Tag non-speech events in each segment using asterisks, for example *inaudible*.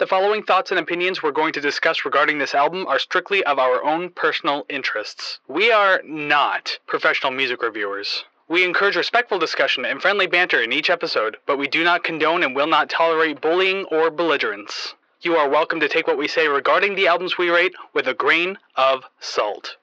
The following thoughts and opinions we're going to discuss regarding this album are strictly of our own personal interests. We are not professional music reviewers. We encourage respectful discussion and friendly banter in each episode, but we do not condone and will not tolerate bullying or belligerence. You are welcome to take what we say regarding the albums we rate with a grain of salt.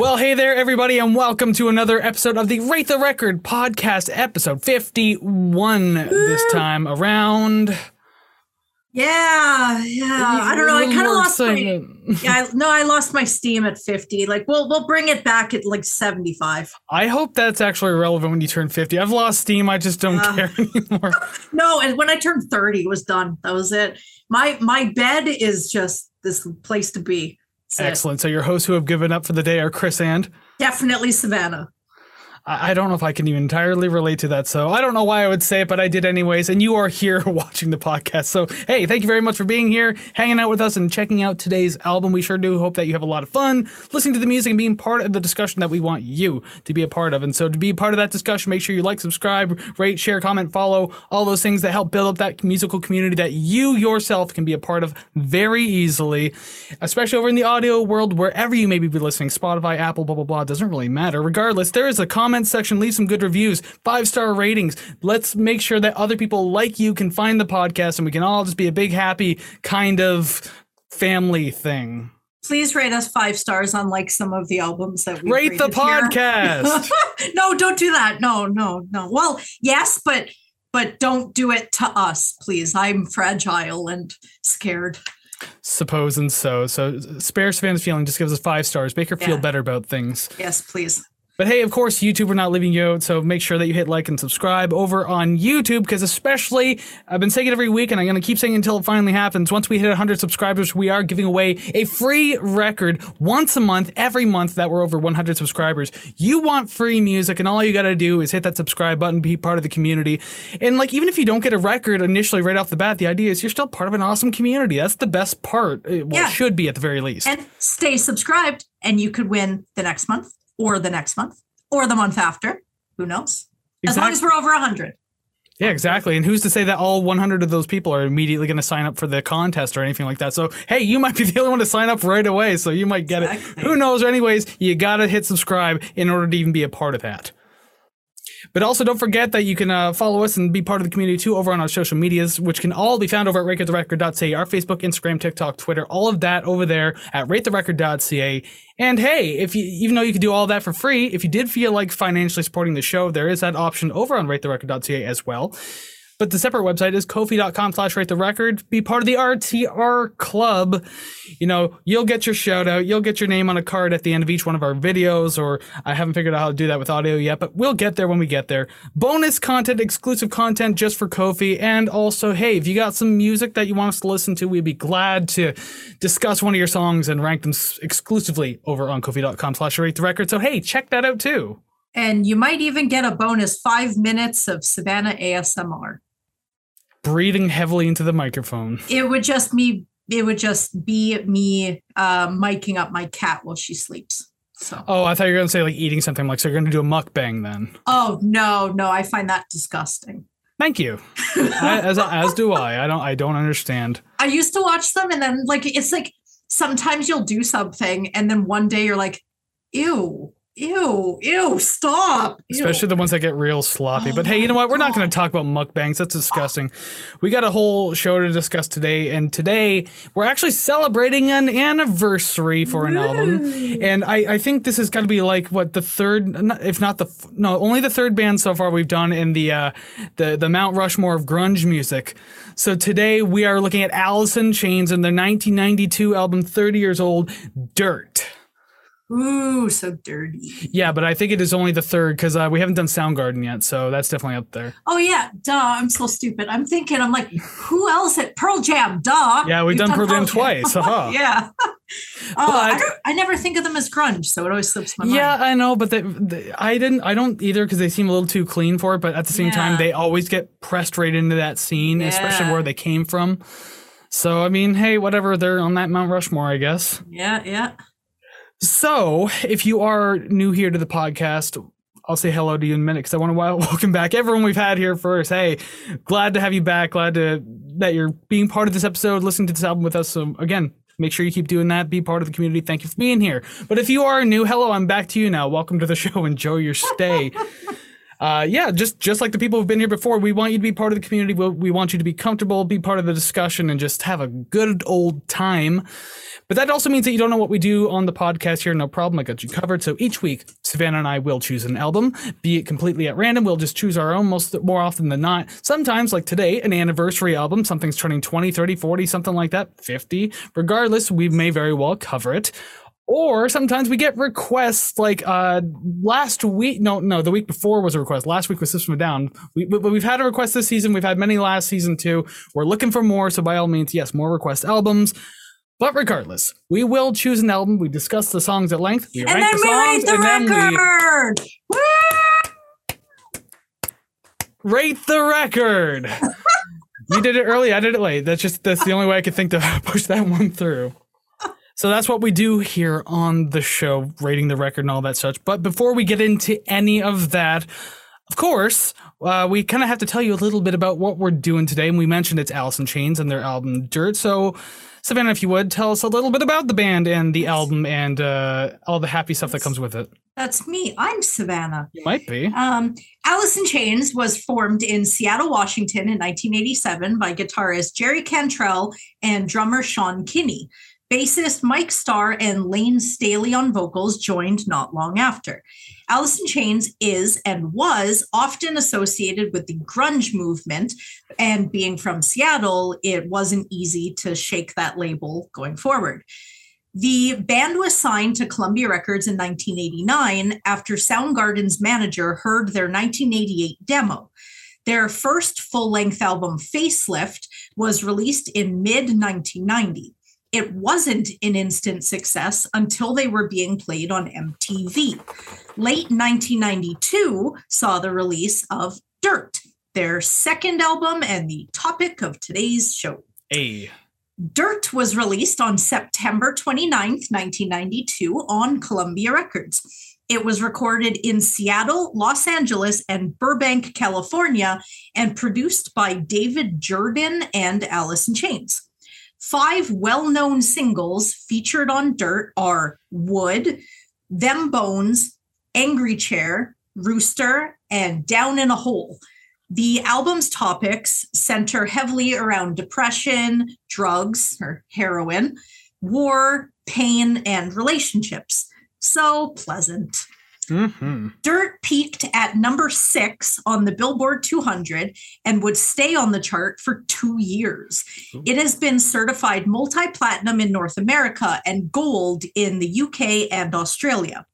Well, hey there, everybody, and welcome to another episode of the Rate the Record podcast, episode 51 this time around. Yeah, yeah. I don't know. I kind of lost my. *laughs* Yeah, I, no, I lost my steam at fifty. Like, we'll we'll bring it back at like seventy five. I hope that's actually relevant when you turn fifty. I've lost steam. I just don't Uh, care *laughs* anymore. *laughs* No, and when I turned thirty, it was done. That was it. My my bed is just this place to be. Excellent. So your hosts who have given up for the day are Chris and Definitely Savannah. I don't know if I can even entirely relate to that. So I don't know why I would say it, but I did anyways. And you are here *laughs* watching the podcast. So hey, thank you very much for being here, hanging out with us, and checking out today's album. We sure do hope that you have a lot of fun listening to the music and being part of the discussion that we want you to be a part of. And so to be part of that discussion, make sure you like, subscribe, rate, share, comment, follow, all those things that help build up that musical community that you yourself can be a part of very easily, especially over in the audio world, wherever you may be listening, Spotify, Apple, blah, blah, blah, doesn't really matter. Regardless, there is a comment section, leave some good reviews, five star ratings. Let's make sure that other people like you can find the podcast and we can all just be a big, happy kind of family thing. Please rate us five stars, on like some of the albums that we Rate the podcast. *laughs* no, don't do that. No, no, no. Well, yes, but but don't do it to us, please. I'm fragile and scared. Suppose and so. So uh, spare Savannah's feeling, just gives us five stars. Make her feel better about things. Yes, please. But hey, of course, YouTube, we're not leaving you out, so make sure that you hit like and subscribe over on YouTube, because especially, I've been saying it every week, and I'm going to keep saying it until it finally happens. Once we hit 100 subscribers, we are giving away a free record once a month, every month that we're over 100 subscribers. You want free music, and all you got to do is hit that subscribe button, be part of the community. And like, even if you don't get a record initially right off the bat, the idea is you're still part of an awesome community. That's the best part. Uh, Well, Yeah. it should be at the very least. And stay subscribed, and you could win the next month, or the next month, or the month after. Who knows? As long as we're over 100. Yeah, exactly. And who's to say that all 100 of those people are immediately going to sign up for the contest or anything like that? So, hey, you might be *laughs* the only one to sign up right away. So you might get Exactly. it. Who knows? Anyways, you got to hit subscribe in order to even be a part of that. But also, don't forget that you can uh, follow us and be part of the community too over on our social medias, which can all be found over at ratetherecord.ca, our Facebook, Instagram, TikTok, Twitter, all of that over there at ratetherecord.ca. And hey, if you, even though you can do all that for free, if you did feel like financially supporting the show, there is that option over on ratetherecord.ca as well. But the separate website is kofi.com slash rate the record. Be part of the RTR club. You know, you'll get your shout out. You'll get your name on a card at the end of each one of our videos, or I haven't figured out how to do that with audio yet, but we'll get there when we get there. Bonus content, exclusive content just for Kofi. And also, hey, if you got some music that you want us to listen to, we'd be glad to discuss one of your songs and rank them exclusively over on kofi.com slash rate the record. So hey, check that out too. And you might even get a bonus five minutes of Savannah ASMR. Breathing heavily into the microphone. It would just me. It would just be me uh, miking up my cat while she sleeps. So, Oh, I thought you were gonna say like eating something. Like, so you're gonna do a mukbang then? oh no, no, I find that disgusting. Thank you. *laughs* I, as as do I. I don't. I don't understand. I used to watch them, and then like it's like sometimes you'll do something, and then one day you're like, ew, ew, ew, stop. ew." Especially the ones that get real sloppy. Oh but hey, you know what? We're not going to talk about mukbangs. That's disgusting. We got a whole show to discuss today, and today we're actually celebrating an anniversary for an album. And I, I think this has got to be like what the third, if not the no, only the third band so far we've done in the uh, the the Mount Rushmore of grunge music. So today we are looking at Alice in Chains and their 1992 album, 30 years old, Dirt. Ooh, so dirty. Yeah, but I think it is only the third because uh, we haven't done Soundgarden yet, so that's definitely up there. Oh yeah, duh. I'm so stupid. I'm thinking. I'm like, who else at Pearl Jam? Duh. Yeah, we've, done, Pearl Jam twice. Haha. *laughs* yeah. Oh, I, don't, I never think of them as grunge, so it always slips my mind. Yeah. I know, but they, they, I didn't. I don't either because they seem a little too clean for it. But at the same time, they always get pressed right into that scene, especially where they came from. So I mean, hey, whatever. They're on that Mount Rushmore, I guess. Yeah, yeah. So, if you are new here to the podcast, I'll say hello to you in a minute because I want to *laughs* welcome back everyone we've had here first. Hey, glad to have you back. Glad to that you're being part of this episode, listening to this album with us. So again, make sure you keep doing that. Be part of the community. Thank you for being here. But if you are new, hello, I'm back to you now. Welcome to the *laughs* show. Enjoy your stay. Uh, yeah, just just like the people who've been here before, we want you to be part of the community. We, we want you to be comfortable, be part of the discussion, and just have a good old time. But that also means that you don't know what we do on the podcast here. No problem. I got you covered. So each week, Savannah and I will choose an album, be it completely at random. We'll just choose our own most more often than not. Sometimes, like today, an anniversary album, something's turning 20, 30, 40, something like that, 50. Regardless, we may very well cover it. Or sometimes we get requests like uh last week. No, no, the week before was a request. Last week was System of Down. We, but we've had a request this season. We've had many last season too. We're looking for more. So by all means, yes, more request albums. But regardless, we will choose an album. We discuss the songs at length. We and rank then the we songs, rate the and then we record. Rate the record. *laughs* you did it early. I did it late. That's just that's the only way I could think to *laughs* push that one through. So that's what we do here on the show, rating the record and all that such. But before we get into any of that, of course, uh, we kind of have to tell you a little bit about what we're doing today. And we mentioned it's Alice in Chains and their album Dirt. So, Savannah, if you would, tell us a little bit about the band and the album and uh, all the happy stuff that comes with it. That's me. I'm Savannah. You might be. Um, Alice in Chains was formed in Seattle, Washington in 1987 by guitarist Jerry Cantrell and drummer Sean Kinney. Bassist Mike Starr and Layne Staley on vocals joined not long after. In Chains is and was often associated with the grunge movement, and being from Seattle, it wasn't easy to shake that label going forward. The band was signed to Columbia Records in 1989 after Soundgarden's manager heard their 1988 demo. Their first full length album, Facelift, was released in mid 1990 it wasn't an instant success until they were being played on MTV. Late 1992 saw the release of Dirt, their second album and the topic of today's show. A. Dirt was released on September 29th, 1992 on Columbia Records. It was recorded in Seattle, Los Angeles, and Burbank, California, and produced by David Jordan and Alice in Chains. Five well known singles featured on Dirt are Would, Them Bones, Angry Chair, Rooster, and Down in a Hole. The album's topics center heavily around depression, drugs or heroin, war, pain, and relationships. So pleasant. Mm-hmm. Dirt peaked at number six on the Billboard 200 and would stay on the chart for two years. It has been certified multi platinum in North America and gold in the UK and Australia.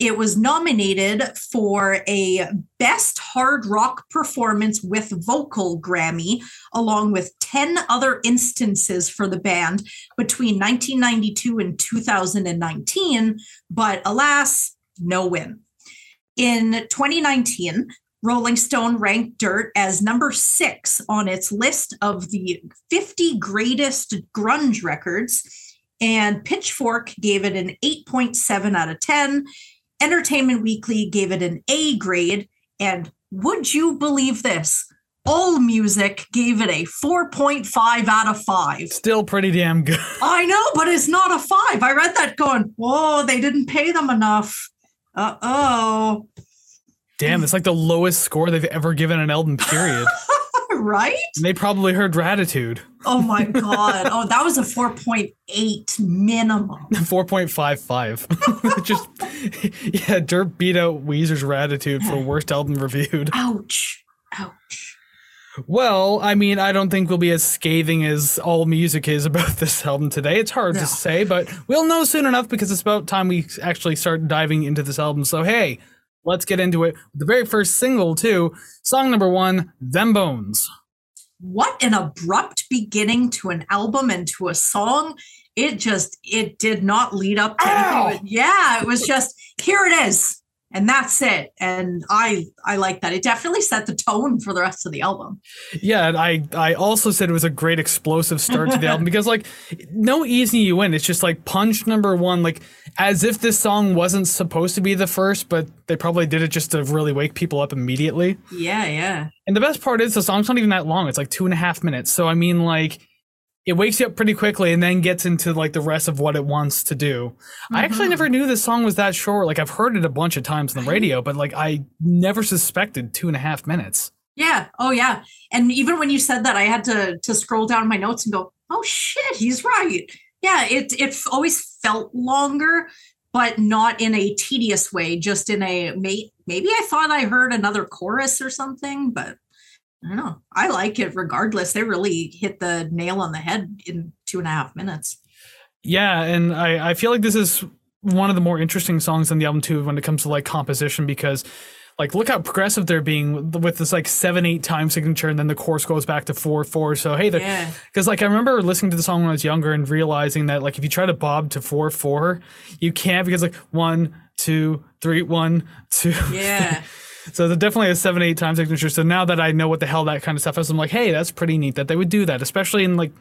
It was nominated for a Best Hard Rock Performance with Vocal Grammy, along with 10 other instances for the band between 1992 and 2019. But alas, no win. In 2019, Rolling Stone ranked Dirt as number six on its list of the 50 greatest grunge records, and Pitchfork gave it an 8.7 out of 10. Entertainment Weekly gave it an A grade, and would you believe this? All Music gave it a 4.5 out of 5. Still pretty damn good. I know, but it's not a 5. I read that going, whoa, they didn't pay them enough. Uh oh. Damn, it's like the lowest score they've ever given an album, *laughs* period. right? And they probably heard Gratitude. Oh my *laughs* God. Oh, that was a 4.8 minimum. *laughs* 4.55. Just, yeah, Dirt beat out Weezer's Gratitude for worst album reviewed. Ouch. Ouch. Well, I mean, I don't think we'll be as scathing as all music is about *laughs* this album today. It's hard No. to say, but we'll know soon enough because it's about time we actually start diving into this album. So, hey, let's get into it. The very first single, too, song number one, Them Bones. What an abrupt beginning to an album and to a song. It just, it did not lead up to Ow! anything. Yeah, it was just, here it is. And that's it and i i like that it definitely set the tone for the rest of the album Yeah, and I I also said it was a great explosive start to the album *laughs* because like no easy you in. It's just like punch number one, like as if this song wasn't supposed to be the first, but they probably did it just to really wake people up immediately. yeah yeah And the best part is the song's not even that long. It's like two and a half minutes. So I mean like it wakes you up pretty quickly and then gets into like the rest of what it wants to do. I actually Mhm. never knew this song was that short. Like I've heard it a bunch of times on the radio, but like I never suspected two and a half minutes. yeah oh yeah and even when you said that i had to to scroll down my notes and go oh shit he's right yeah it it always felt longer but not in a tedious way just in a may, maybe i thought i heard another chorus or something but i don't know. I like it regardless. They really hit the nail on the head in two and a half minutes. Yeah, and I, I feel like this is one of the more interesting songs on the album too when it comes to like composition because like look how progressive they're being with this like seven eight time signature and then the chorus goes back to four four. So hey, yeah. because like I remember listening to the song when I was younger and realizing that like if you try to bob to four four, you can't because like one two three one two. yeah *laughs* So there's definitely a seven, eight time signature. So now that I know what the hell that kind of stuff is, I'm like, hey, that's pretty neat that they would do that, especially in like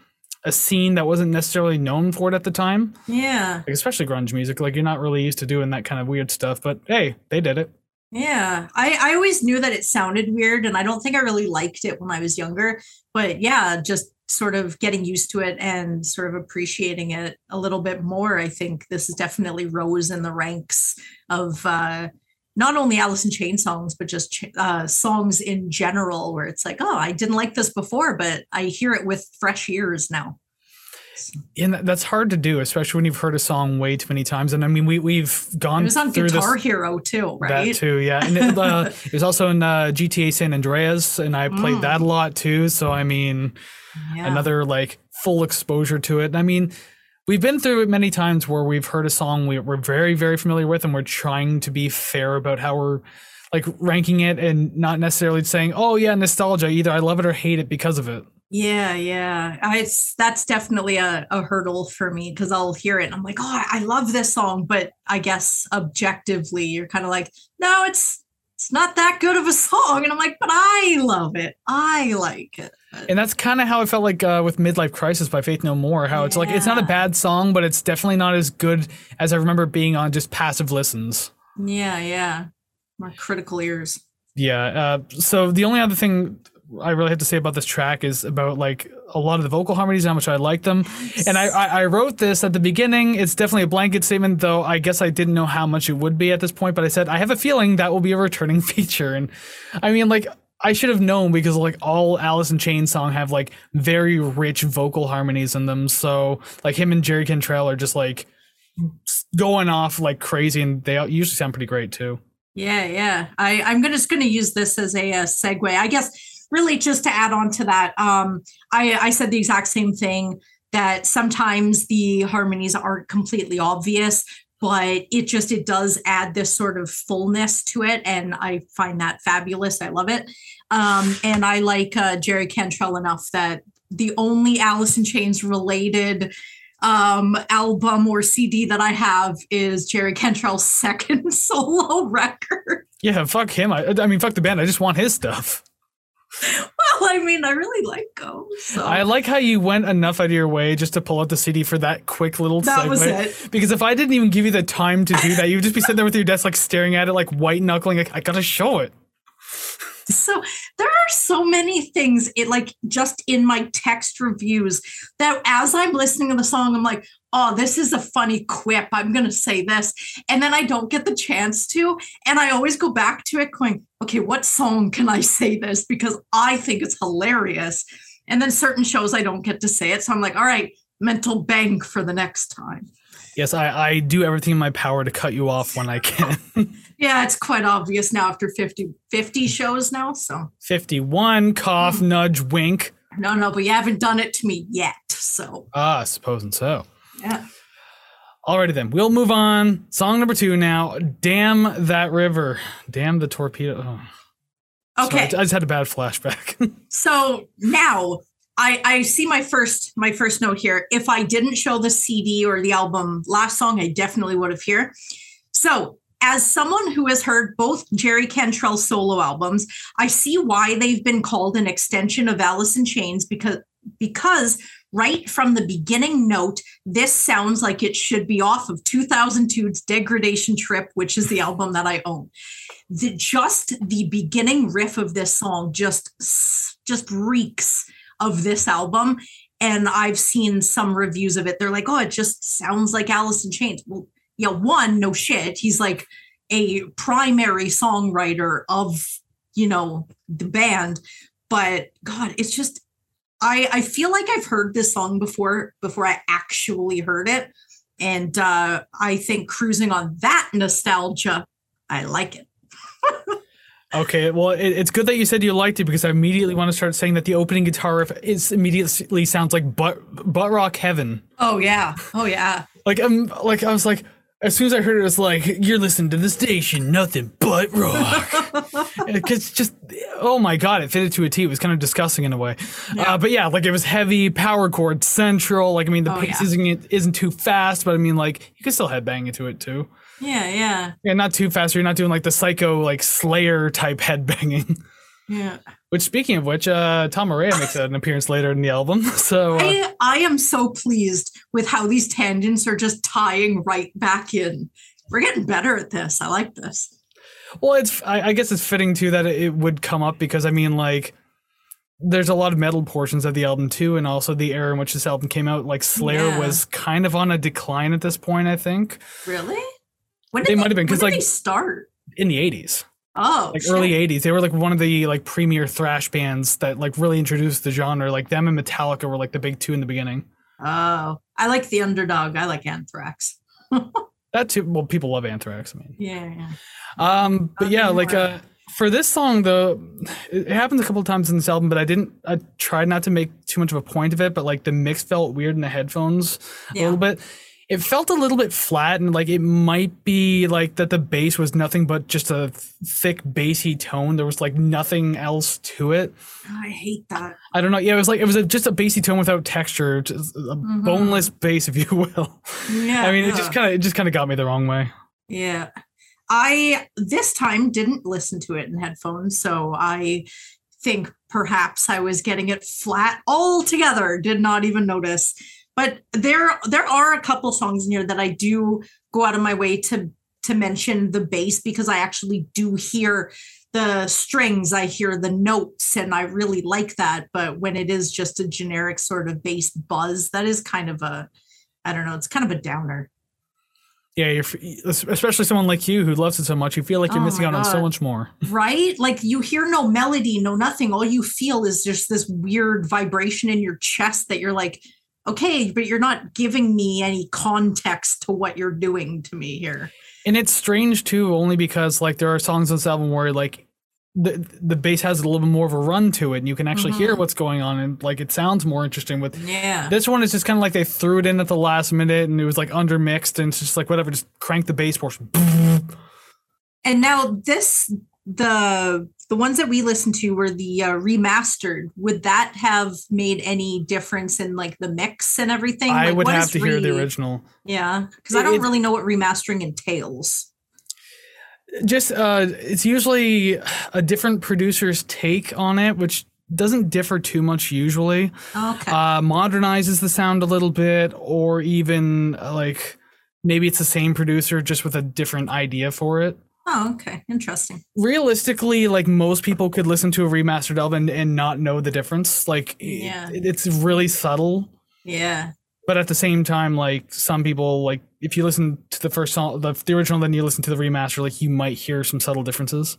a scene that wasn't necessarily known for it at the time. yeah Like especially grunge music. Like you're not really used to doing that kind of weird stuff, but hey, they did it. Yeah, I, I always knew that it sounded weird, and I don't think I really liked it when I was younger. But yeah, just sort of getting used to it and sort of appreciating it a little bit more. I think this is definitely rose in the ranks of uh, not only Alice in Chain songs, but just uh, songs in general, where it's like, oh, I didn't like this before, but I hear it with fresh ears now. And that's hard to do, especially when you've heard a song way too many times. And I mean, we we've gone It was on through Guitar this. Hero too, right? That too, yeah. And it, uh, *laughs* it was also in uh, GTA San Andreas, and I played Mm. that a lot too. So I mean, Yeah. another like full exposure to it. And I mean, we've been through it many times where we've heard a song we, we're very, very familiar with, and we're trying to be fair about how we're like ranking it and not necessarily saying, oh, yeah, nostalgia. Either I love it or hate it because of it. Yeah, yeah. I, that's definitely a, a hurdle for me because I'll hear it and I'm like, oh, I love this song, but I guess objectively, you're kind of like, no, it's it's not that good of a song, and I'm like, but I love it. I like it. And that's kind of how I felt like uh, with Midlife Crisis by Faith No More. How it's like, it's not a bad song, but it's definitely not as good as I remember being on just passive listens. yeah, yeah. More critical ears. Yeah. Uh, so the only other thing I really have to say about this track is about like a lot of the vocal harmonies and how much I like them. And I, I, I wrote this at the beginning. It's definitely a blanket statement, though I guess I didn't know how much it would be at this point. But I said I have a feeling that will be a returning *laughs* feature. And I mean, like I should have known because like all Alice in Chains song have like very rich vocal harmonies in them. So like him and Jerry Cantrell are just like going off like crazy, and they usually sound pretty great too. Yeah, yeah. I, I'm gonna, just going to use this as a, uh segue. I guess really just to add on to that. Um, I, I said the exact same thing that sometimes the harmonies aren't completely obvious, but it just it does add this sort of fullness to it, and I find that fabulous. I love it, um, and I like uh, Jerry Cantrell enough that the only Alice in Chains related um album or CD that I have is Jerry Cantrell's *laughs* second *laughs* solo record. Yeah, fuck him. I, I mean, fuck the band. I just want his stuff. Well, I mean, I really like Go. So I like how you went enough out of your way just to pull out the CD for that quick little that segue. was it. Because if I didn't even give you the time to do that, you'd just be sitting there with your desk, like staring at it, like white knuckling. Like, I gotta show it. So there are so many things it like just in my text reviews that as I'm listening to the song, I'm like, oh, this is a funny quip. I'm gonna say this. And then I don't get the chance to. And I always go back to it going, okay, what song can I say this? Because I think it's hilarious. And then certain shows I don't get to say it. So I'm like, all right, mental bank for the next time. Yes, I, I do everything in my power to cut you off when I can. *laughs* Yeah, it's quite obvious now after 50, 50 shows now. So 51, cough, nudge, wink. no, no, but you haven't done it to me yet. So Ah, supposing so. yeah. Alrighty then, we'll move on. Song number two now. Dam that river. Damn the torpedo. Oh, sorry, Okay. I just had a bad flashback. *laughs* So now I I see my first my first note here. If I didn't show the CD or the album last song, I definitely would have here. So as someone who has heard both Jerry Cantrell solo albums, I see why they've been called an extension of Alice in Chains because because right from the beginning note, this sounds like it should be off of 2002's Degradation Trip, which is the album that I own. The, just the beginning riff of this song just just reeks of this album and I've seen some reviews of it. They're like, "Oh, it just sounds like Alice in Chains." Well, yeah, one, no shit. He's like a primary songwriter of, you know, the band. But God, it's just I I feel like I've heard this song before before I actually heard it. And uh I think cruising on that nostalgia, I like it. *laughs* Okay, well, it, it's good that you said you liked it because I immediately want to start saying that the opening guitar riff is immediately sounds like butt butt rock heaven. Oh yeah, oh yeah. Like I'm um, like I was like as soon as I heard it, it was like you're listening to the station, nothing but rock. *laughs* It's just oh my god, it fitted to a T. It was kind of disgusting in a way, yeah. Uh, but yeah, like it was heavy, power chord central. Like I mean, the oh, pace yeah. isn't isn't too fast, but I mean, like you can still headbang into it too. Yeah, yeah. Yeah, not too fast. You're not doing like the psycho like Slayer type headbanging. Yeah. Which, speaking of which, uh, Tom Araya makes an appearance later in the album. *laughs* So uh, I, I am so pleased with how these tangents are just tying right back in. We're getting better at this. I like this. Well, it's I, I guess it's fitting too that it would come up because I mean, like, there's a lot of metal portions of the album too, and also the era in which this album came out. Like Slayer yeah. was kind of on a decline at this point. I think. Really? When did they, they might have been because like they start in the 80s. Oh, like shit. early 80s. They were like one of the like premier thrash bands that like really introduced the genre. Like them and Metallica were like the big two in the beginning. Oh, I like the underdog. I like Anthrax. *laughs* that too. Well, people love Anthrax. I mean, yeah, yeah. Um, but yeah, like uh, for this song though, it happens a couple of times in this album, but I didn't. I tried not to make too much of a point of it, but like the mix felt weird in the headphones yeah. a little bit it felt a little bit flat and like it might be like that the bass was nothing but just a thick bassy tone. There was like nothing else to it. I hate that. I don't know. Yeah it was like it was a, just a bassy tone without texture just a mm-hmm. boneless bass if you *laughs* will. Yeah i mean it just kind of it just kind of got me the wrong way. Yeah. I this time didn't listen to it in headphones so i think perhaps i was getting it flat altogether did not even notice but there there are a couple songs in here that I do go out of my way to to mention the bass because I actually do hear the strings, I hear the notes, and I really like that. But when it is just a generic sort of bass buzz, that is kind of a I don't know, it's kind of a downer. Yeah, you're especially someone like you who loves it so much. You feel like you're oh missing out God. on so much more, *laughs* right? Like you hear no melody, no nothing. All you feel is just this weird vibration in your chest that you're like, okay, but you're not giving me any context to what you're doing to me here. And it's strange too, only because like there are songs on this album where like the the bass has a little bit more of a run to it, and you can actually mm-hmm. hear what's going on, and like it sounds more interesting. With yeah, this one is just kind of like they threw it in at the last minute, and it was like undermixed, and it's just like whatever, just crank the bass portion. And now this the the ones that we listened to were the uh, remastered. Would that have made any difference in like the mix and everything? I like, would have to re- hear the original. Yeah, because I don't really know what remastering entails. Just uh, it's usually a different producer's take on it, which doesn't differ too much usually. Okay. Uh, modernizes the sound a little bit, or even uh, like maybe it's the same producer just with a different idea for it. Oh, okay. Interesting. Realistically, like most people could listen to a remastered album and, and not know the difference. Like yeah. It, it's really subtle. Yeah. But at the same time, like some people, like if you listen to the first song, the, the original, then you listen to the remaster, like you might hear some subtle differences.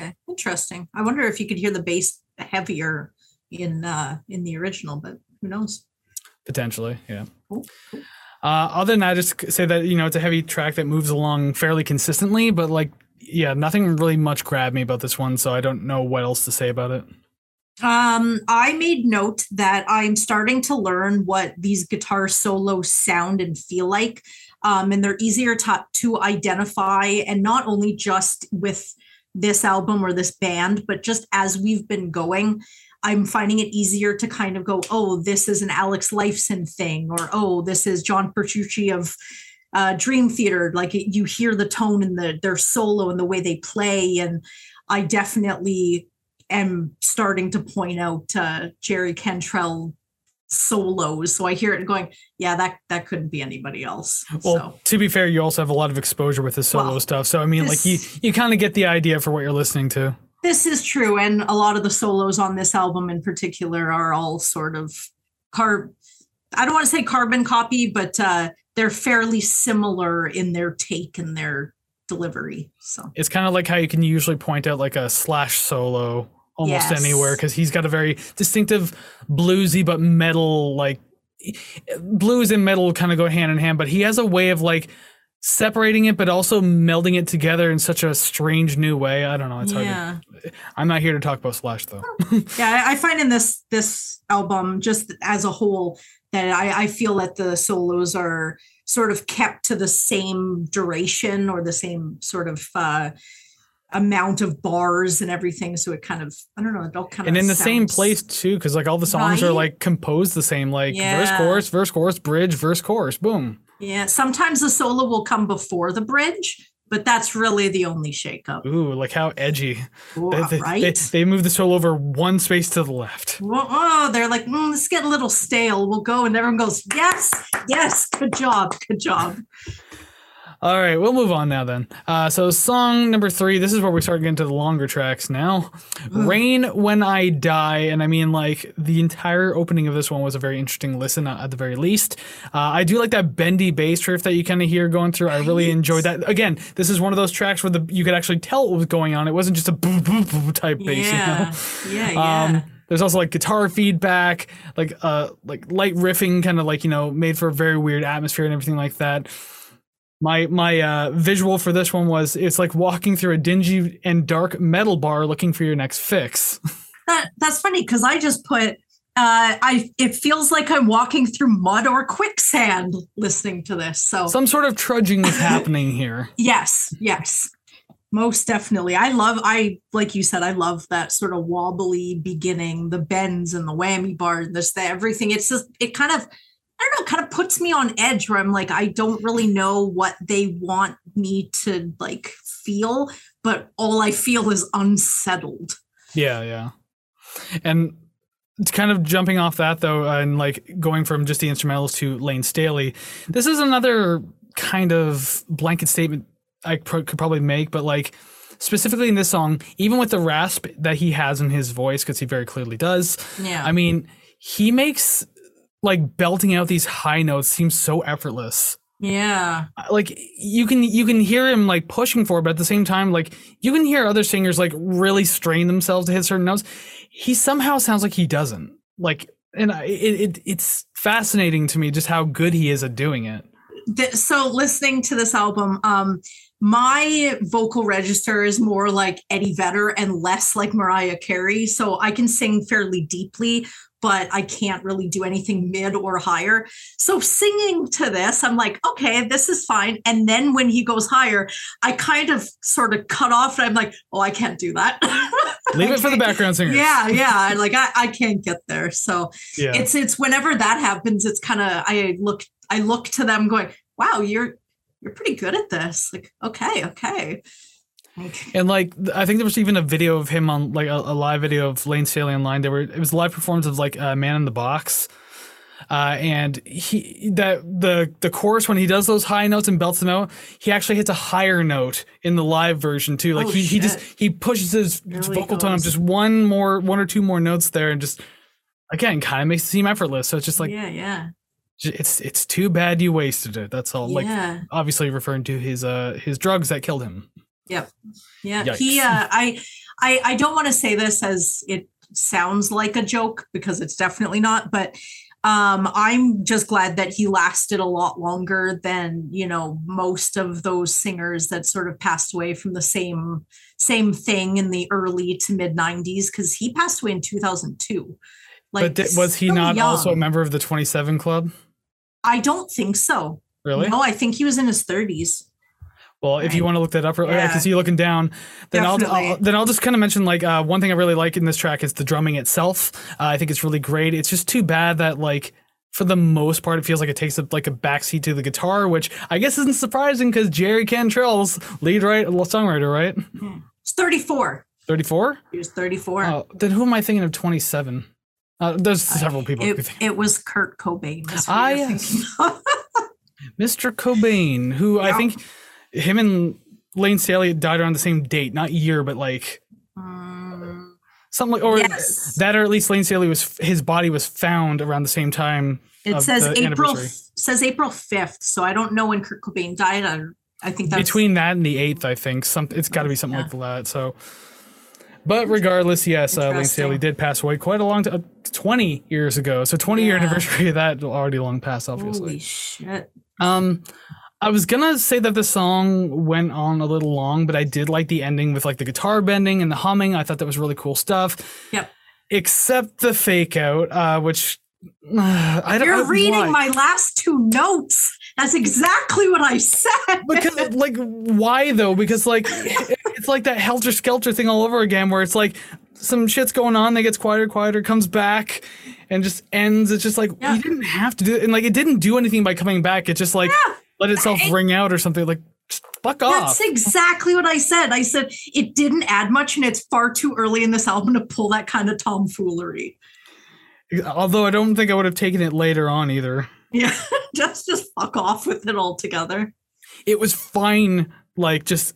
Okay, interesting. I wonder if you could hear the bass heavier in uh in the original, but who knows? Potentially, yeah. Cool. Cool. Uh, other than that, I just say that you know it's a heavy track that moves along fairly consistently, but like yeah, nothing really much grabbed me about this one, so I don't know what else to say about it. Um, I made note that I'm starting to learn what these guitar solos sound and feel like. Um, and they're easier to, to identify, and not only just with this album or this band, but just as we've been going. I'm finding it easier to kind of go, oh, this is an Alex Lifeson thing, or oh, this is John Petrucci of uh, Dream Theater, like it, you hear the tone in the their solo and the way they play, and I definitely am starting to point out uh, Jerry Cantrell solos. So I hear it and going, yeah, that that couldn't be anybody else. Well, so to be fair, you also have a lot of exposure with the solo Well, stuff. So I mean, like you you kind of get the idea for what you're listening to. This is true, and a lot of the solos on this album in particular are all sort of car. I don't want to say carbon copy, but uh, they're fairly similar in their take and their delivery. So It's kind of like how you can usually point out like a Slash solo almost Yes. anywhere because he's got a very distinctive bluesy but metal like blues and metal kind of go hand in hand. But he has a way of like separating it, but also melding it together in such a strange new way. I don't know. It's hard. To, I'm not here to talk about Slash though. *laughs* yeah I- find in this this album just as a whole that i i feel that the solos are sort of kept to the same duration or the same sort of uh amount of bars and everything so it kind of i don't know it all kind and of in the same place too because like all the songs are like composed the same like verse chorus verse chorus bridge verse chorus boom yeah sometimes the solo will come before the bridge but that's really the only shakeup ooh like how edgy Ooh, they, they, right they, they move the solo over one space to the left Well, oh, they're like, mm, let's get a little stale. We'll go, and everyone goes, yes, yes, good job, good job. All right we'll move on now then. Uh, so song number three this is where we start getting to the longer tracks now. Rain when i die and i mean like the entire opening of this one was a very interesting listen uh, at the very least. Uh, i do like that bendy bass riff that you kind of hear going through. I really enjoyed that. Again this is one of those tracks where the you could actually tell what was going on. It wasn't just a boo boo boo type bass you know? Yeah, yeah, yeah. Um, there's also like guitar feedback, like uh, like light riffing, kind of like you know, made for a very weird atmosphere and everything like that. My my uh, visual for this one was it's like walking through a dingy and dark metal bar looking for your next fix. *laughs* that that's funny because I just put. Uh, I it feels like I'm walking through mud or quicksand listening to this. So Some sort of trudging is happening here. *laughs* yes, yes, most definitely. I love. I like you said. I love that sort of wobbly beginning, the bends and the whammy bar, and this, the everything. It's just it kind of. I don't know, kind of puts me on edge where I'm like, I don't really know what they want me to like feel, but all I feel is unsettled. Yeah, yeah. And it's kind of jumping off that though, and like going from just the instrumentals to Layne Staley. This is another kind of blanket statement I pro- could probably make, but like specifically in this song, even with the rasp that he has in his voice, because he very clearly does. Yeah. I mean, he makes like belting out these high notes seems so effortless yeah. like you can you can hear him like pushing for it, but at the same time, like you can hear other singers like really strain themselves to hit certain notes. He somehow sounds like he doesn't. Like, and I- it, it it's fascinating to me just how good he is at doing it. So listening to this album, um, my vocal register is more like Eddie Vedder and less like Mariah Carey. So I can sing fairly deeply, but I can't really do anything mid or higher. So singing to this, I'm like, okay, this is fine. And then when he goes higher, I kind of sort of cut off and I'm like, oh, I can't do that. *laughs* Leave it for the background singers. Yeah, yeah. Like I, I can't get there. So yeah. it's it's whenever that happens it's kind of i look i look to them going wow you're you're pretty good at this like okay okay And like, I think there was even a video of him on like a, a live video of Layne Staley online. There were it was a live performance of like uh, Man in the Box, uh, and he that the the chorus when he does those high notes and belts them out, he actually hits a higher note in the live version too. Like Oh, he, he just he pushes his he vocal tone up just one more one or two more notes there, and just again kind of makes it seem effortless. So it's just like yeah yeah it's it's too bad you wasted it. That's all. Like obviously referring to his uh his drugs that killed him. Yeah Yeah. he uh i i i don't want to say this as it sounds like a joke because it's definitely not but um i'm just glad that he lasted a lot longer than you know most of those singers that sort of passed away from the same same thing in the early to mid 90s because he passed away in 2002 but th- was he so not also a member of the Twenty Seven Club? i don't think so Really? no i think he was in his 30s Well, if you want to look that up, I Yeah. can see you looking down. Then I'll, I'll then I'll just kind of mention like uh, one thing I really like in this track is the drumming itself. Uh, I think it's really great. It's just too bad that like for the most part, it feels like it takes a, like a backseat to the guitar, which I guess isn't surprising because Jerry Cantrell's lead right songwriter, right? It's 34. 34? He was 34. Oh, then who am I thinking of 27? Uh, there's several people. I it, it was Kurt Cobain. Ah, yes. *laughs* Mr. Cobain, who I think him and Layne Staley died around the same date, not year, but like Um, something like, or yes. that, or at least Layne Staley was his body was found around the same time. It says April says April 5th, so I don't know when Kurt Cobain died. I, I think that's between that and the eighth, I think some it's got to be something Yeah. like that. So, but regardless, yes, uh, Layne Staley did pass away quite a long time, twenty years ago. So twenty year anniversary of that already long past, obviously. holy shit. Um, I was gonna say that the song went on a little long, but I did like the ending with like the guitar bending and the humming. I thought that was really cool stuff. Yep. Except the fake out, uh, which uh, *sighs* I don't. You're I- reading why? my last two notes. That's exactly what I said. because *laughs* like why though because like *laughs* it's like that helter skelter thing all over again where it's like some shit's going on they gets quieter quieter comes back and just ends it's just like Yeah. you didn't have to do it and like it didn't do anything by coming back It's just like Yeah. Let itself It- ring out or something like fuck off That's exactly what I said. I said it didn't add much, and it's far too early in this album to pull that kind of tomfoolery. although i don't think i would have taken it later on either Yeah, *laughs* just just fuck off with it altogether. it was fine like just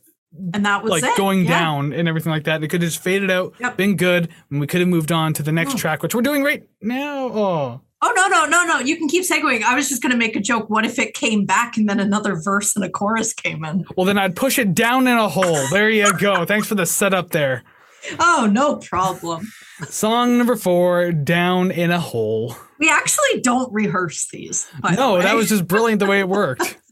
And that was like it. going Yeah. down and everything like that it could have just faded out Yep. been good and we could have moved on to the next Mm. track which we're doing right now oh Oh no, no, no, no. You can keep segueing. I was just gonna make a joke. What if it came back and then another verse and a chorus came in? Well, then I'd push it down in a hole. There you go. Thanks for the setup there. Oh, no problem. Song number four, Down in a Hole. We actually don't rehearse these. by the No, that was just brilliant the way it worked. *laughs*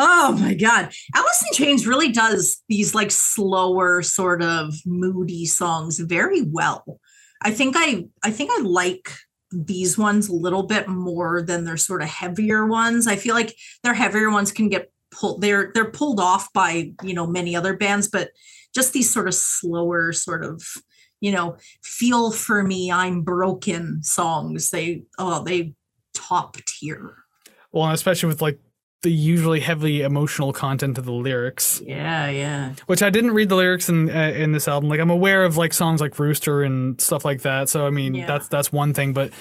Oh my god. Alice in Chains really does these like slower sort of moody songs very well. I think I I think I like these ones a little bit more than their sort of heavier ones. I feel like their heavier ones can get pulled they're they're pulled off by, you know, many other bands, but just these sort of slower sort of you know, feel for me, I'm broken songs. They oh, they top tier. Well, and especially with like the usually heavily emotional content of the lyrics, Yeah, yeah. which I didn't read the lyrics in uh, in this album. Like I'm aware of like songs like Rooster and stuff like that. So I mean, Yeah. that's that's one thing, but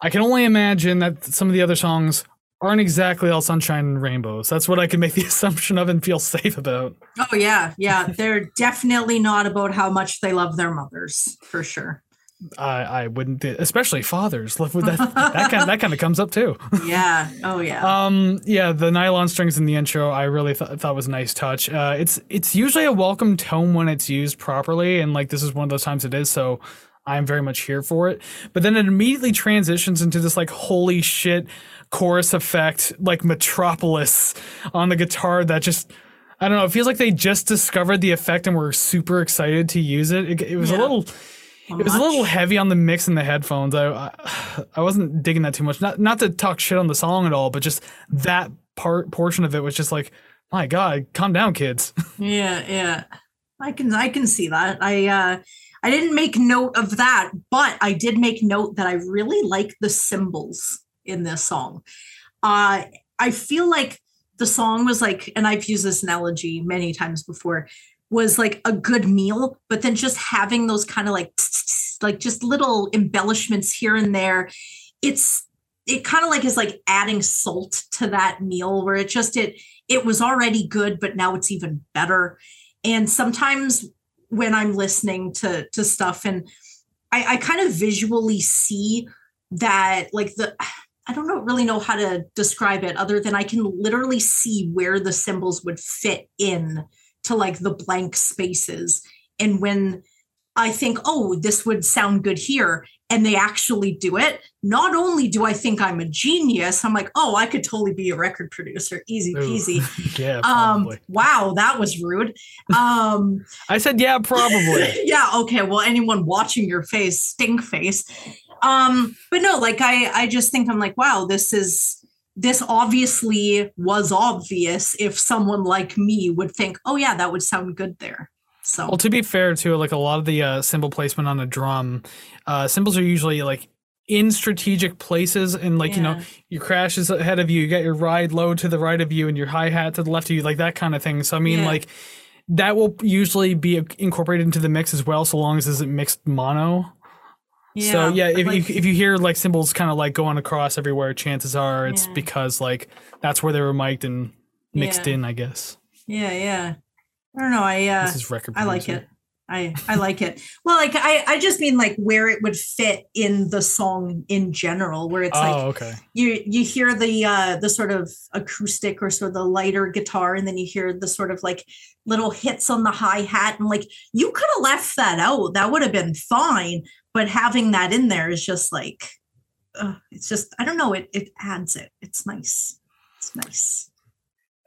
I can only imagine that some of the other songs aren't exactly all sunshine and rainbows. That's what I can make the *laughs* assumption of and feel safe about. Oh yeah, yeah. They're definitely not about how much they love their mothers, for sure. I I wouldn't, especially fathers. That that kind that kind of comes up too. *laughs* Yeah. Oh yeah. Um, yeah, the nylon strings in the intro, I really th- thought was a nice touch. Uh, it's it's usually a welcome tone when it's used properly, and like this is one of those times it is. So I'm very much here for it. But then it immediately transitions into this like holy shit chorus effect, like Metropolis on the guitar that just. I don't know. It feels like they just discovered the effect and were super excited to use it. It, it was a little, it was a little heavy on the mix and the headphones. I, I I wasn't digging that too much. Not not to talk shit on the song at all, but just that part portion of it was just like, my God, calm down, kids. *laughs* Yeah, yeah. I can I can see that. I uh I didn't make note of that, but I did make note that I really like the cymbals in this song. Uh I feel like the song was like, and I've used this analogy many times before, was like a good meal, but then just having those kind of like like just little embellishments here and there. It's it kind of like is like adding salt to that meal where it just it it was already good, but now it's even better. And sometimes when I'm listening to to stuff and I, I kind of visually see that like the I don't know really know how to describe it other than I can literally see where the cymbals would fit in to like the blank spaces. And when I think, oh, this would sound good here, and they actually do it, not only do I think I'm a genius, I'm like, oh, I could totally be a record producer, easy Ooh. peasy. *laughs* yeah, Um, probably. wow, that was rude. Um, *laughs* I said, yeah, probably. *laughs* yeah, okay. Well, anyone watching your face, stink face. Um, but no, like I, I just think I'm like, wow, this is this obviously was obvious if someone like me would think, oh yeah, that would sound good there. So Well, to be fair, too, like a lot of the uh, cymbal placement on a drum, uh, cymbals are usually like in strategic places and like you know your crash is ahead of you you got your ride low to the right of you and your hi-hat to the left of you like that kind of thing so i mean Yeah. like that will usually be incorporated into the mix as well so long as it's mixed mono so yeah if, like- you, if you hear like cymbals kind of like going across everywhere chances are it's Yeah. because like that's where they were mic'd and mixed Yeah. in i guess yeah, yeah. I don't know. I uh, this is record I like it. I I like it. Well, like I I just mean like where it would fit in the song in general, where it's oh like okay you you hear the uh the sort of acoustic or sort of the lighter guitar, and then you hear the sort of like little hits on the hi hat, and like you could have left that out. That would have been fine, but having that in there is just like, uh, it's just I don't know. It it adds it. It's nice. It's nice.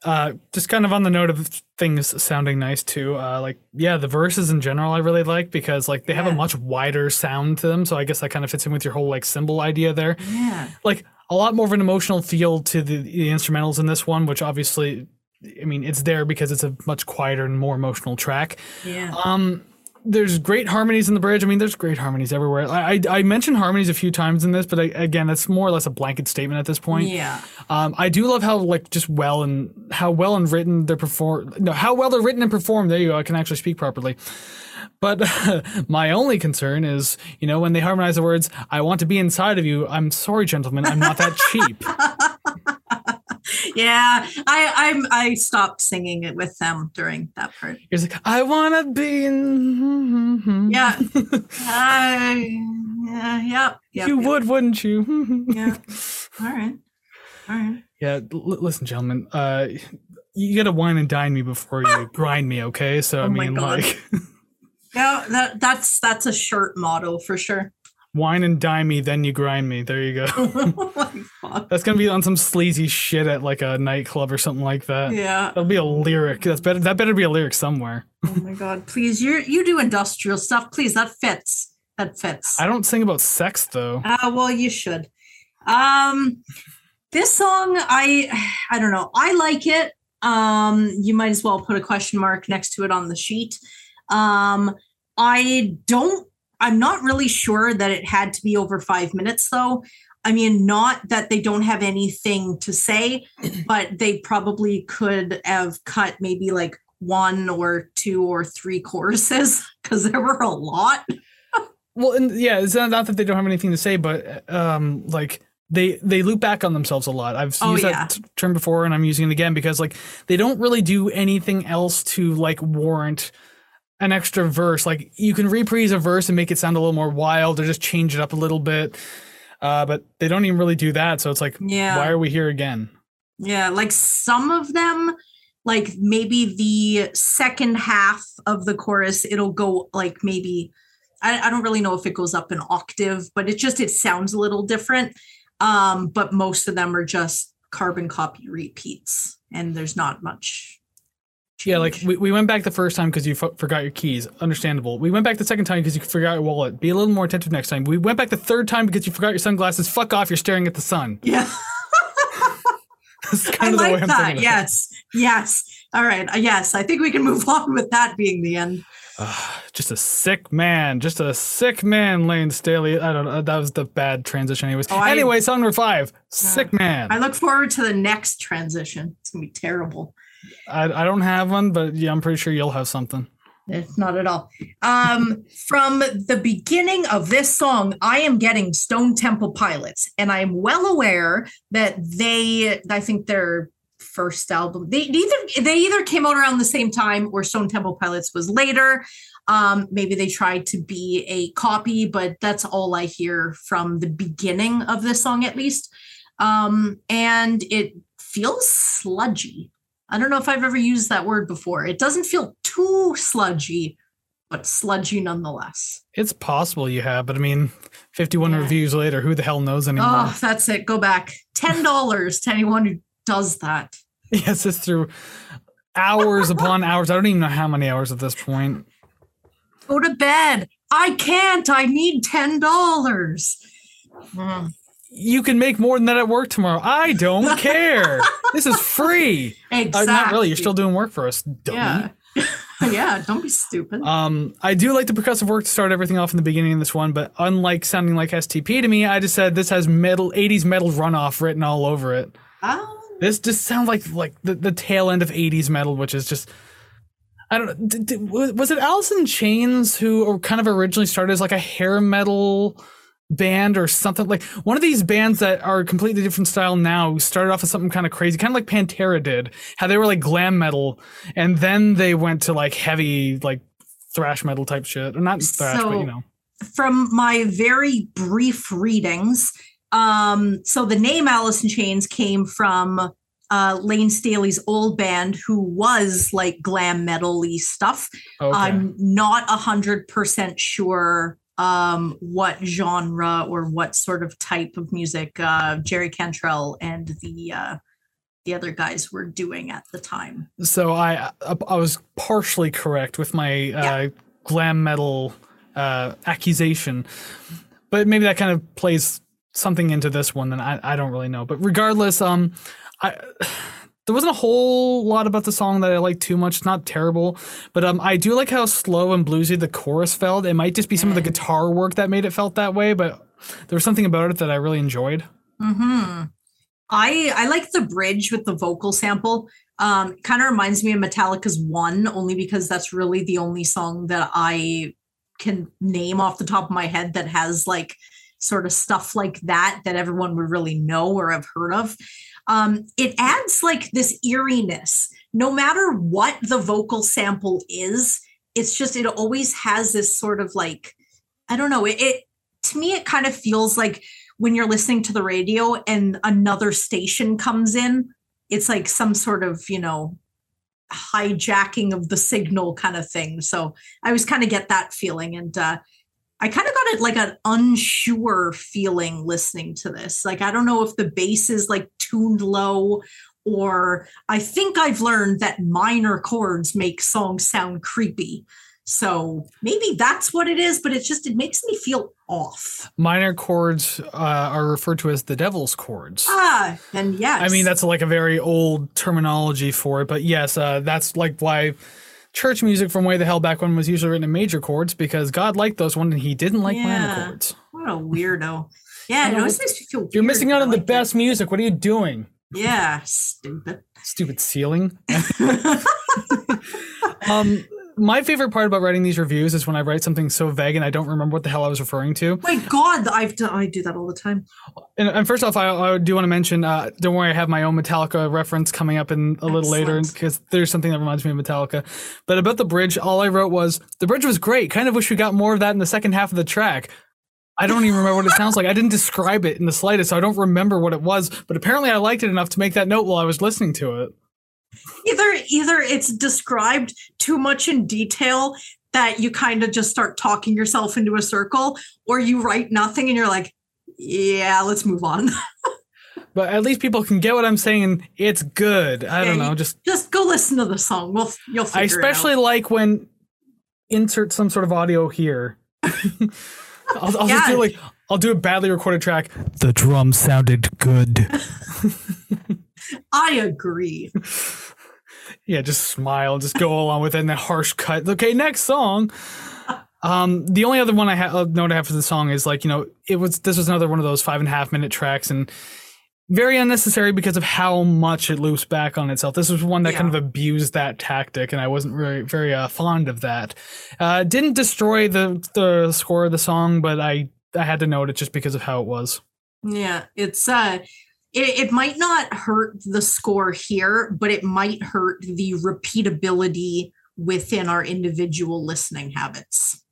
uh just kind of on the note of things sounding nice too uh like yeah the verses in general i really like because like they have a much wider sound to them so i guess that kind of fits in with your whole like cymbal idea there Yeah. like a lot more of an emotional feel to the, the instrumentals in this one which obviously i mean it's there because it's a much quieter and more emotional track Yeah. um there's great harmonies in the bridge. I mean, there's great harmonies everywhere. I I, I mentioned harmonies a few times in this, but I, again, it's more or less a blanket statement at this point. Yeah. Um, I do love how like just well and how well and written they're perform. No, how well they're written and performed. There you go. I can actually speak properly. But *laughs* my only concern is, you know, when they harmonize the words, "I want to be inside of you." I'm sorry, gentlemen, I'm not that *laughs* cheap. Yeah. I I'm I stopped singing it with them during that part. It's like, "I want to be in." *laughs* Yeah. I yeah, yep. Yep. you yep. would, wouldn't you? Yeah. *laughs* All right. All right. Yeah, l- listen, gentlemen. Uh, you gotta wine and dine me before you *laughs* grind me, okay? So I Oh my mean, like, Yeah, that that's that's a shirt motto for sure. Wine and dine me, then you grind me. There you go. *laughs* oh. *laughs* That's gonna be on some sleazy shit at like a nightclub or something like that. Yeah. That'll be a lyric. That's better. That better be a lyric somewhere. Oh my god. Please, you you do industrial stuff. Please, that fits. That fits. I don't sing about sex though. Uh, well, you should. Um, this song, I *sighs* I don't know. I like it. Um, you might as well put a question mark next to it on the sheet. Um, I don't. I'm not really sure that it had to be over five minutes, though. I mean, not that they don't have anything to say, *clears throat* but they probably could have cut maybe like one or two or three choruses because *laughs* there were a lot. Well, and yeah, it's not, not that they don't have anything to say, but um, like they they loop back on themselves a lot. I've Oh, used yeah. that term before, and I'm using it again because like they don't really do anything else to like warrant an extra verse. Like you can reprise a verse and make it sound a little more wild, or just change it up a little bit. Uh, but they don't even really do that. So it's like, Yeah. why are we here again? Yeah, like some of them, like maybe the second half of the chorus, it'll go like maybe I, I don't really know if it goes up an octave, but it just it sounds a little different. Um, but most of them are just carbon copy repeats, and there's not much. Yeah, like we, we went back the first time because you f- forgot your keys. Understandable. We went back the second time because you forgot your wallet. Be a little more attentive next time. We went back the third time because you forgot your sunglasses. Fuck off! You're staring at the sun. yeah, *laughs* That's I kind of the way like I'm that. thinking. of it. Yes, yes. All right. Uh, yes, I think we can move *laughs* on with that being the end. Ah, just a sick man. Just a sick man, Layne Staley. I don't know. That was the bad transition, anyways. Oh, I- anyway, song number five. Sick man. I look forward to the next transition. It's gonna be terrible. I, I don't have one, but yeah, I'm pretty sure you'll have something. It's not at all. Um, from the beginning of this song, I am getting Stone Temple Pilots, and I am well aware that they, I think their first album, they either they either came out around the same time or Stone Temple Pilots was later. Um, maybe they tried to be a copy, but that's all I hear from the beginning of this song, at least. Um, and it feels sludgy. I don't know if I've ever used that word before. It doesn't feel too sludgy, but sludgy nonetheless. It's possible you have, but I mean, 51 Yeah. reviews later, who the hell knows anymore? Oh, that's it. Go back. $10 to anyone who does that. *laughs* Yes, it's through hours upon *laughs* hours. I don't even know how many hours at this point. Go to bed. I can't. I need $10. Mm, You can make more than that at work tomorrow. I don't *laughs* care. this is free. Uh, not really. You're still doing work for us, dummy. Yeah. *laughs* yeah, don't be stupid. Um, I do like the percussive work to start everything off in the beginning of this one, but unlike sounding like STP to me, I just said this has metal 80s metal runoff written all over it. oh, This just sounds like like the, the tail end of 80s metal, which is just I don't know. Did, did- was it in Chains who kind of originally started as like a hair metal band or something like one of these bands that are completely different style now started off as something kind of crazy, kind of like Pantera did. How they were like glam metal, and then they went to like heavy like thrash metal type shit. Or not thrash, but So- you know. from my very brief readings, um, so the name Alice in Chains came from uh, Layne Staley's old band, who was like glam metal-y stuff. Okay. I'm not a hundred percent sure um, what genre or what sort of type of music uh, Jerry Cantrell and the uh, the other guys were doing at the time. So I I was partially correct with my uh, Yeah. glam metal uh, accusation, but maybe that kind of plays something into this one. Then I, I don't really know. But regardless, um, I there wasn't a whole lot about the song that I liked too much. It's not terrible, but um, I do like how slow and bluesy the chorus felt. It might just be some of the guitar work that made it felt that way, but there was something about it that I really enjoyed. Hmm. I I like the bridge with the vocal sample. Um, kind of reminds me of Metallica's "One," only because that's really the only song that I can name off the top of my head that has like sort of stuff like that that everyone would really know or have heard of. Um, it adds like this eeriness. No matter what the vocal sample is, it's just it always has this sort of like I don't know. It, it to me it kind of feels like when you're listening to the radio and another station comes in, it's like some sort of, you know, hijacking of the signal kind of thing. So I always kind of get that feeling. And uh, I kind of got it like an unsure feeling listening to this. Like, I don't know if the bass is like tuned low or I think I've learned that minor chords make songs sound creepy. So maybe that's what it is, but it's just, it makes me feel off. Minor chords uh, are referred to as the devil's chords. Ah, and yes. I mean, that's like a very old terminology for it, but yes, uh, that's like why church music from way the hell back when was usually written in major chords because God liked those ones and he didn't like minor chords. What a weirdo. Yeah, it know, always makes me feel You're missing out on the like it. best music. What are you doing? Yeah, stupid. Stupid ceiling. *laughs* um, my favorite part about writing these reviews is when I write something so vague and I don't remember what the hell I was referring to. My God, I've done, I do that all the time. And, and first off, I, I do want to mention. Uh, don't worry, I have my own Metallica reference coming up in a little later because there's something that reminds me of Metallica. But about the bridge, all I wrote was the bridge was great. Kind of wish we got more of that in the second half of the track. I don't even remember what it sounds like. I didn't describe it in the slightest, so I don't remember what it was. But apparently, I liked it enough to make that note while I was listening to it. Either either it's described too much in detail that you kind of just start talking yourself into a circle, or you write nothing and you're like, yeah, let's move on. *laughs* But at least people can get what I'm saying. It's good. I don't Yeah, know. Just just go listen to the song. We'll you'll figure I especially like when insert some sort of audio here. *laughs* I'll, I'll just do Yeah. like I'll do a badly recorded track. The drum sounded good. *laughs* I agree. *laughs* yeah, just smile and just go along with it in that harsh cut. Okay, next song. *laughs* Um, the only other one I have uh, note I have for the song is like you know it was this was another one of those five and a half minute tracks and very unnecessary because of how much it loops back on itself. This was one that kind of abused that tactic, and I wasn't very very uh, fond of that. Uh, didn't destroy the the score of the song, but I I had to note it just because of how it was. Yeah, it's uh it, it might not hurt the score here, but it might hurt the repeatability within our individual listening habits.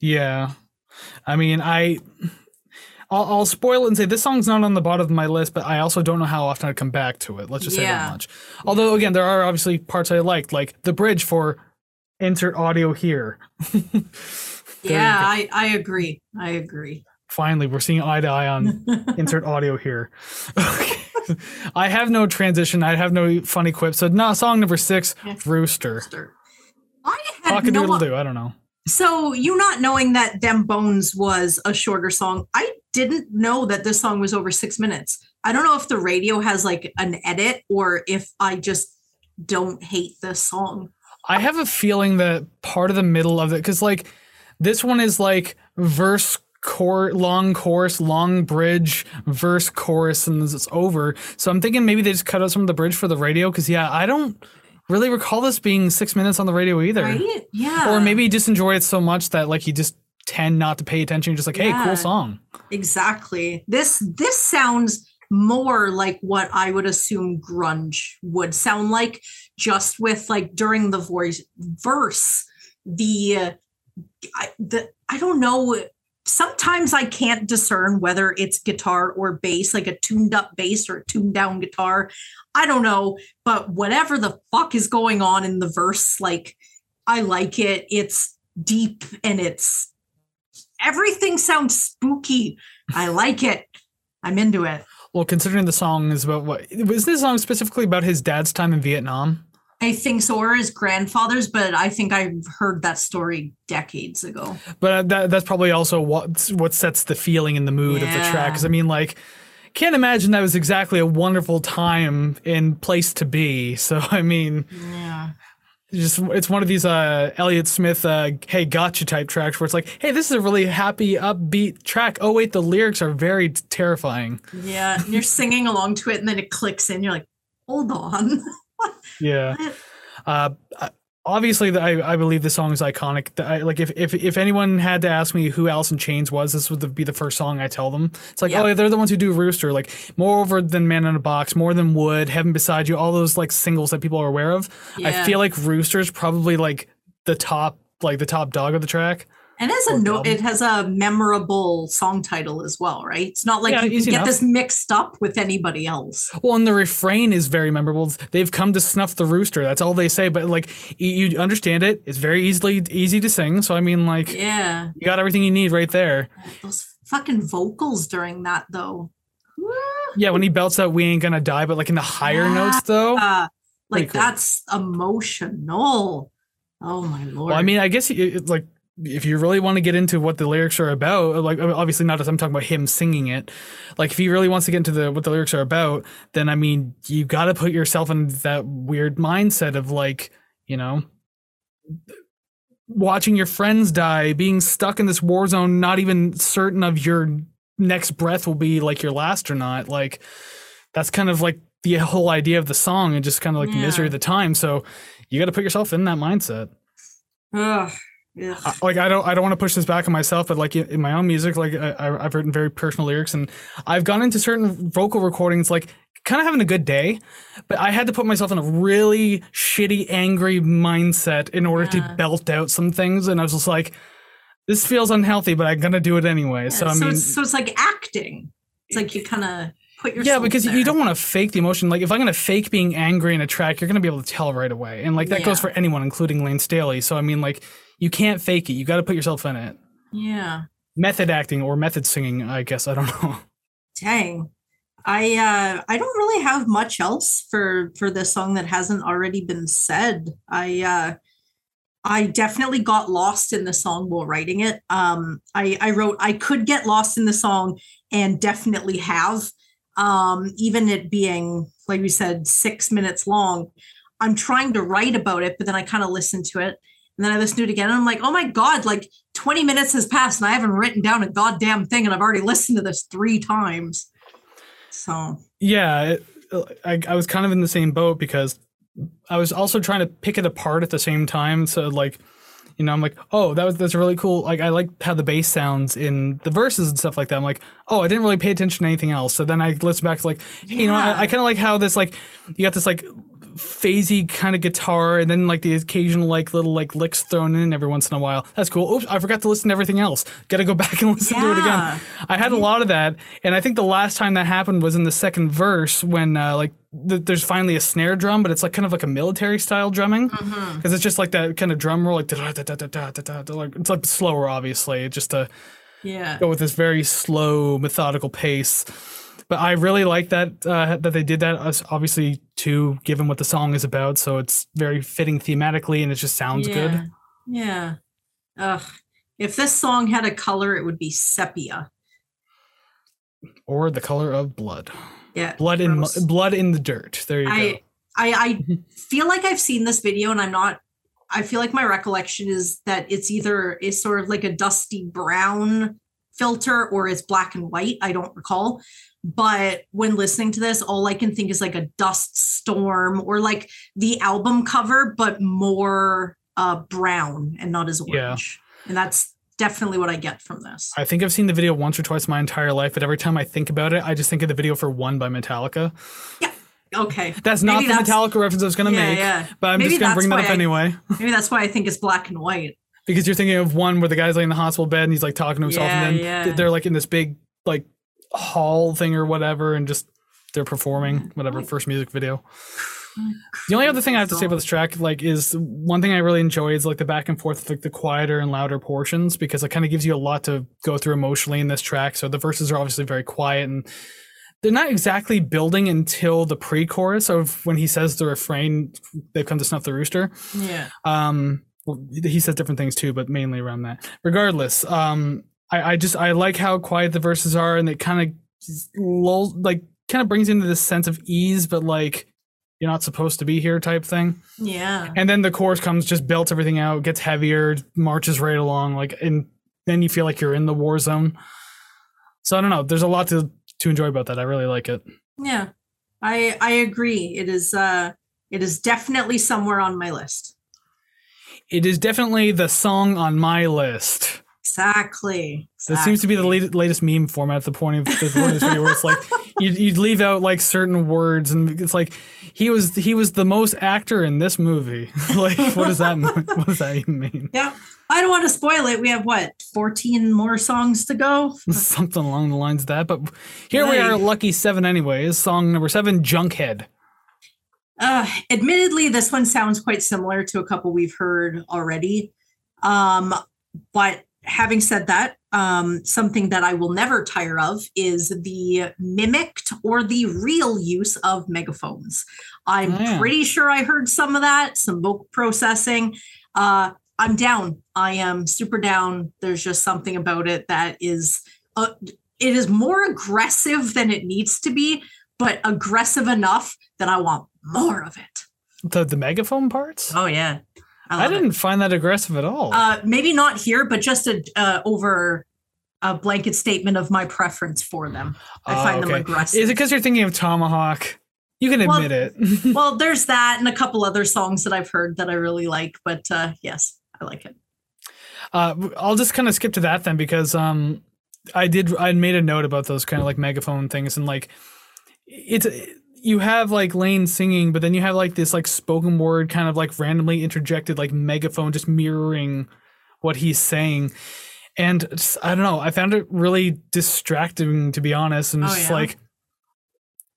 Yeah, I mean I. I'll, I'll spoil it and say this song's not on the bottom of my list, but I also don't know how often I'd come back to it. Let's just say that much. Although, again, there are obviously parts I liked, like the bridge for insert audio here. *laughs* Yeah. I, I agree. I agree. Finally, we're seeing eye to eye on *laughs* insert audio here. *laughs* I have no transition. I have no funny quip. So, no, song number six, Yeah. Rooster. I had no, doo. I don't know. So you not knowing that Them Bones was a shorter song, I didn't know that this song was over six minutes. I don't know if the radio has like an edit or if I just don't hate this song. I have a feeling that part of the middle of it, because like this one is like verse core long chorus long bridge verse chorus and it's over so i'm thinking maybe they just cut out some of the bridge for the radio because yeah i don't really recall this being six minutes on the radio either Right? Yeah. or maybe you just enjoy it so much that like you just tend not to pay attention you're just like hey Yeah. cool song Exactly. This this sounds more like what I would assume grunge would sound like, just with like during the voice verse, the uh, I, the I don't know. Sometimes I can't discern whether it's guitar or bass, like a tuned up bass or a tuned down guitar. I don't know, but whatever the fuck is going on in the verse, like I like it. It's deep and it's everything sounds spooky. I like it. I'm into it. well considering the song is about what was this song specifically about his dad's time in vietnam I think so, or his grandfather's, but I think I've heard that story decades ago. But that that's probably also what what sets the feeling and the mood of the track. Because I mean, like, can't imagine that was exactly a wonderful time and place to be. So *laughs* I mean, Yeah. just it's one of these uh, Elliott Smith uh, "Hey Gotcha" type tracks where it's like, hey, this is a really happy, upbeat track. Oh wait, the lyrics are very terrifying. Yeah. And you're singing along to it, and then it clicks in. You're like, hold on. *laughs* Yeah. Uh, obviously, I I believe the song is iconic. I, like if, if if anyone had to ask me who Alice in Chains was, this would be the first song I tell them. It's like, Yeah. oh, yeah, they're the ones who do Rooster. Like more over than Man in a Box, more than Would, Heaven Beside You, all those like singles that people are aware of. I feel like Rooster's probably like the top like the top dog of the track. And it has a Or no, it has a memorable song title as well, right? It's not like Yeah, you can get enough. this mixed up with anybody else. Well, and the refrain is very memorable. They've come to snuff the rooster. That's all they say. But like you, understand it. It's very easily easy to sing. So I mean, like Yeah. you got everything you need right there. Those fucking vocals during that though. Yeah, when he belts out "We ain't gonna die," but like in the higher Yeah. notes though. Uh, like cool. that's emotional. Oh my lord. Well, I mean, I guess it- it's like if you really want to get into what the lyrics are about, like obviously not as I'm talking about him singing it. Like if he really wants to get into the what the lyrics are about, then I mean, you got to put yourself in that weird mindset of like, you know, watching your friends die, being stuck in this war zone, not even certain of your next breath will be like your last or not. Like that's kind of like the whole idea of the song and just kind of like the misery of the time. So you got to put yourself in that mindset. Ugh. I- like I don't I don't want to push this back on myself, but like in, my own music, like I, I've written very personal lyrics, and I've gone into certain vocal recordings like kind of having a good day, but I had to put myself in a really shitty, angry mindset in order Yeah. to belt out some things, and I was just like, this feels unhealthy, but I'm gonna do it anyway. so I so, mean, it's, so it's like acting. It's like you kind of put yourself. yeah, because there. you don't want to fake the emotion. Like if I'm gonna fake being angry in a track, you're gonna be able to tell right away, and like that goes for anyone, including Layne Staley. So I mean, like you can't fake it. You got to put yourself in it. Yeah. method acting or method singing i guess i don't know Dang. I uh I don't really have much else for for this song that hasn't already been said. I uh I definitely got lost in the song while writing it. Um I I wrote I could get lost in the song and definitely have um even it being like we said 6 minutes long. I'm trying to write about it but then I kind of listen to it and then I listened to it again and I'm like, "Oh my god, like 20 minutes has passed and I haven't written down a goddamn thing and I've already listened to this 3 times." So, yeah it, I, I was kind of in the same boat because i was also trying to pick it apart at the same time so like you know i'm like oh that was that's really cool. Like i like how the bass sounds in the verses and stuff like that. I'm like oh i didn't really pay attention to anything else. So then i listen back to like hey, you know i, I kind of like how this like you got this like phasey kind of guitar and then like the occasional like little like licks thrown in every once in a while. That's cool. Oops i forgot to listen to everything else. Gotta go *laughs* back and listen to it again. I had a lot of that, and I think the last time that happened was in the second verse when uh, like th- there's finally a snare drum, but it's like kind of like a military style drumming. Mm-hmm. because it's just like that kind of drum roll, like da-da-da-da-da-da-da, like it's like slower, obviously, just to yeah. go with this very slow, methodical pace. But I really like that uh, that they did that. Obviously, too, given what the song is about, so it's very fitting thematically, and it just sounds good. Yeah. Ugh. If this song had a color, it would be sepia. Or the color of blood, Yeah. blood in blood in the dirt. There you go. I I I feel like I've seen this video and I'm not I feel like my recollection is that it's either is sort of like a dusty brown filter or it's black and white. I don't recall. But when listening to this, all I can think is like a dust storm or like the album cover, but more uh, brown and not as orange. Yeah. And that's definitely what I get from this. I think I've seen the video once or twice my entire life, but every time I think about it, I just think of the video for One by Metallica. Yeah. Okay. That's not maybe the that's, Metallica reference I was going to yeah, make, yeah. but I'm maybe just going to bring that up I, anyway. maybe that's why I think it's black and white. Because you're thinking of one where the guy's like in the hospital bed and he's like talking to himself, yeah, and then they're like in this big like hall thing or whatever, and just they're performing whatever first music video. *sighs* The only other thing I have to say about this track, like, is one thing I really enjoy is like the back and forth, like the quieter and louder portions, because it kind of gives you a lot to go through emotionally in this track. So the verses are obviously very quiet and they're not exactly building until the pre-chorus of when he says the refrain, "They've come to snuff the rooster." Yeah. Um, well, he says different things too, but mainly around that. Regardless, um, I, I just I like how quiet the verses are, and it kind of lull, like kind of brings into this sense of ease, but like you're not supposed to be here type thing. Yeah. And then the chorus comes, just belts everything out, gets heavier, marches right along, like, and then you feel like you're in the war zone. So I don't know. There's a lot to to enjoy about that. I really like it. Yeah, I I agree. It is uh it is definitely somewhere on my list. It is definitely the song on my list. Exactly. That seems to be the latest, latest meme format at the point of this video where it's like you you leave out like certain words and it's like he was he was the most actor in this movie. *laughs* like what does that mean? *laughs* what does that even mean? Yeah. I don't want to spoil it. We have what, 14 more songs to go? *laughs* Something along the lines of that. But here like, we are, lucky seven anyways. Song number seven, Junkhead. Uh, admittedly, this one sounds quite similar to a couple we've heard already. Um, but having said that, um, something that I will never tire of is the mimicked or the real use of megaphones. I'm yeah. pretty sure I heard some of that, some vocal processing. Uh, I'm down. I am super down. There's just something about it that is, uh, it is more aggressive than it needs to be, but aggressive enough that I want more of it. The the megaphone parts? Oh yeah. I, I didn't it. find that aggressive at all. Uh, maybe not here, but just a uh, over a blanket statement of my preference for them. I find okay. them aggressive. Is it because you're thinking of Tomahawk? You can admit well, it. *laughs* well, there's that and a couple other songs that I've heard that I really like, but uh, yes, I like it. Uh, I'll just kind of skip to that then because um, I did I made a note about those kind of like megaphone things and like it's you have like Layne singing, but then you have like this like spoken word kind of like randomly interjected like megaphone just mirroring what he's saying. And just, I don't know, I found it really distracting to be honest. And oh, just yeah? like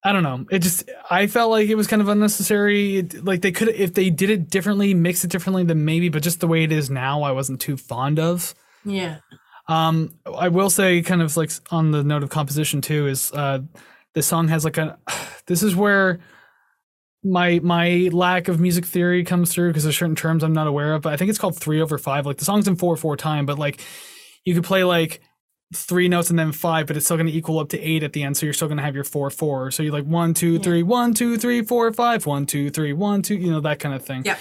I don't know. It just I felt like it was kind of unnecessary. like they could if they did it differently, mix it differently, then maybe. But just the way it is now, I wasn't too fond of. Yeah. Um, I will say, kind of like on the note of composition too, is uh, this song has like a *sighs* this is where my my lack of music theory comes through because there's certain terms I'm not aware of. But I think it's called three over five. Like the song's in four four time, but like you could play like three notes and then five, but it's still going to equal up to eight at the end. So you're still going to have your four four. So you're like one two three one two three four five one two three one two. You know that kind of thing. Yeah.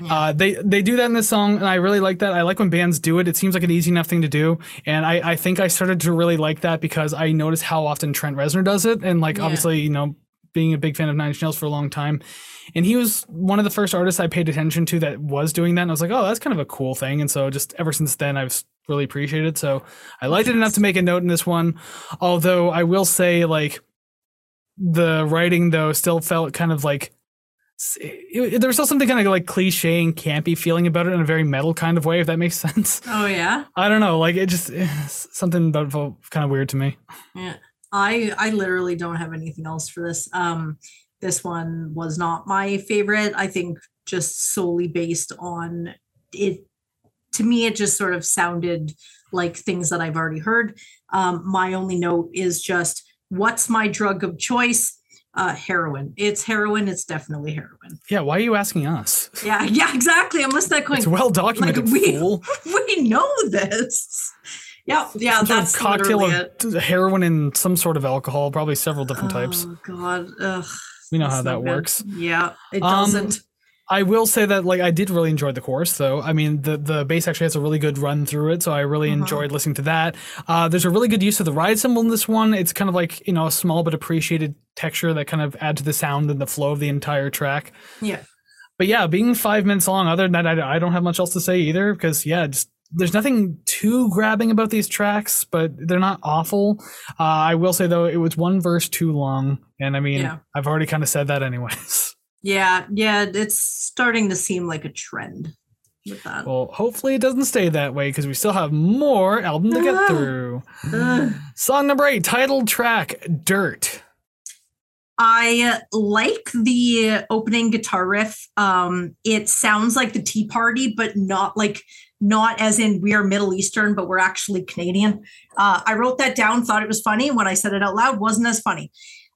Yeah. Uh, they they do that in this song, and I really like that. I like when bands do it. It seems like an easy enough thing to do, and I, I think I started to really like that because I noticed how often Trent Reznor does it, and like yeah. obviously you know being a big fan of Nine Inch Nails for a long time, and he was one of the first artists I paid attention to that was doing that, and I was like, oh, that's kind of a cool thing, and so just ever since then I've really appreciated. It. So I liked it enough to make a note in this one, although I will say like the writing though still felt kind of like it, there was still something kind of like cliche and campy feeling about it in a very metal kind of way, if that makes *laughs* sense. Oh yeah. I don't know, like it just something that felt kind of weird to me. Yeah, I I literally don't have anything else for this. Um, this one was not my favorite. I think just solely based on it. To me, it just sort of sounded like things that I've already heard. Um, my only note is just, what's my drug of choice? Uh, heroin. It's heroin. It's definitely heroin. Yeah. Why are you asking us? Yeah. *laughs* Yeah. Exactly. I'm listening to It's well documented. Like, we, fool. *laughs* we know this. Yeah. Yeah. Some that's sort of cocktail of it. heroin and some sort of alcohol, probably several different oh, types. God. Ugh. We know how that works. Yeah. It um, doesn't. I will say that like I did really enjoy the chorus though. I mean the the bass actually has a really good run through it, so I really Uh-huh. enjoyed listening to that. Uh, there's a really good use of the ride cymbal in this one. It's kind of like you know a small but appreciated texture that kind of add to the sound and the flow of the entire track. Yeah. But yeah, being five minutes long. Other than that, I, I don't have much else to say either because yeah, just there's nothing too grabbing about these tracks, but they're not awful. Uh, I will say though, it was one verse too long, and I mean Yeah. I've already kind of said that anyways. *laughs* Yeah, yeah, it's starting to seem like a trend with that. Well, hopefully it doesn't stay that way because we still have more album to get Ah. through. Ugh. Song number eight, title track, Dirt. I like the opening guitar riff. Um, it sounds like the Tea Party, but not like not as in we are Middle Eastern, but we're actually Canadian. Uh, I wrote that down, thought it was funny. When I said it out loud, wasn't as funny.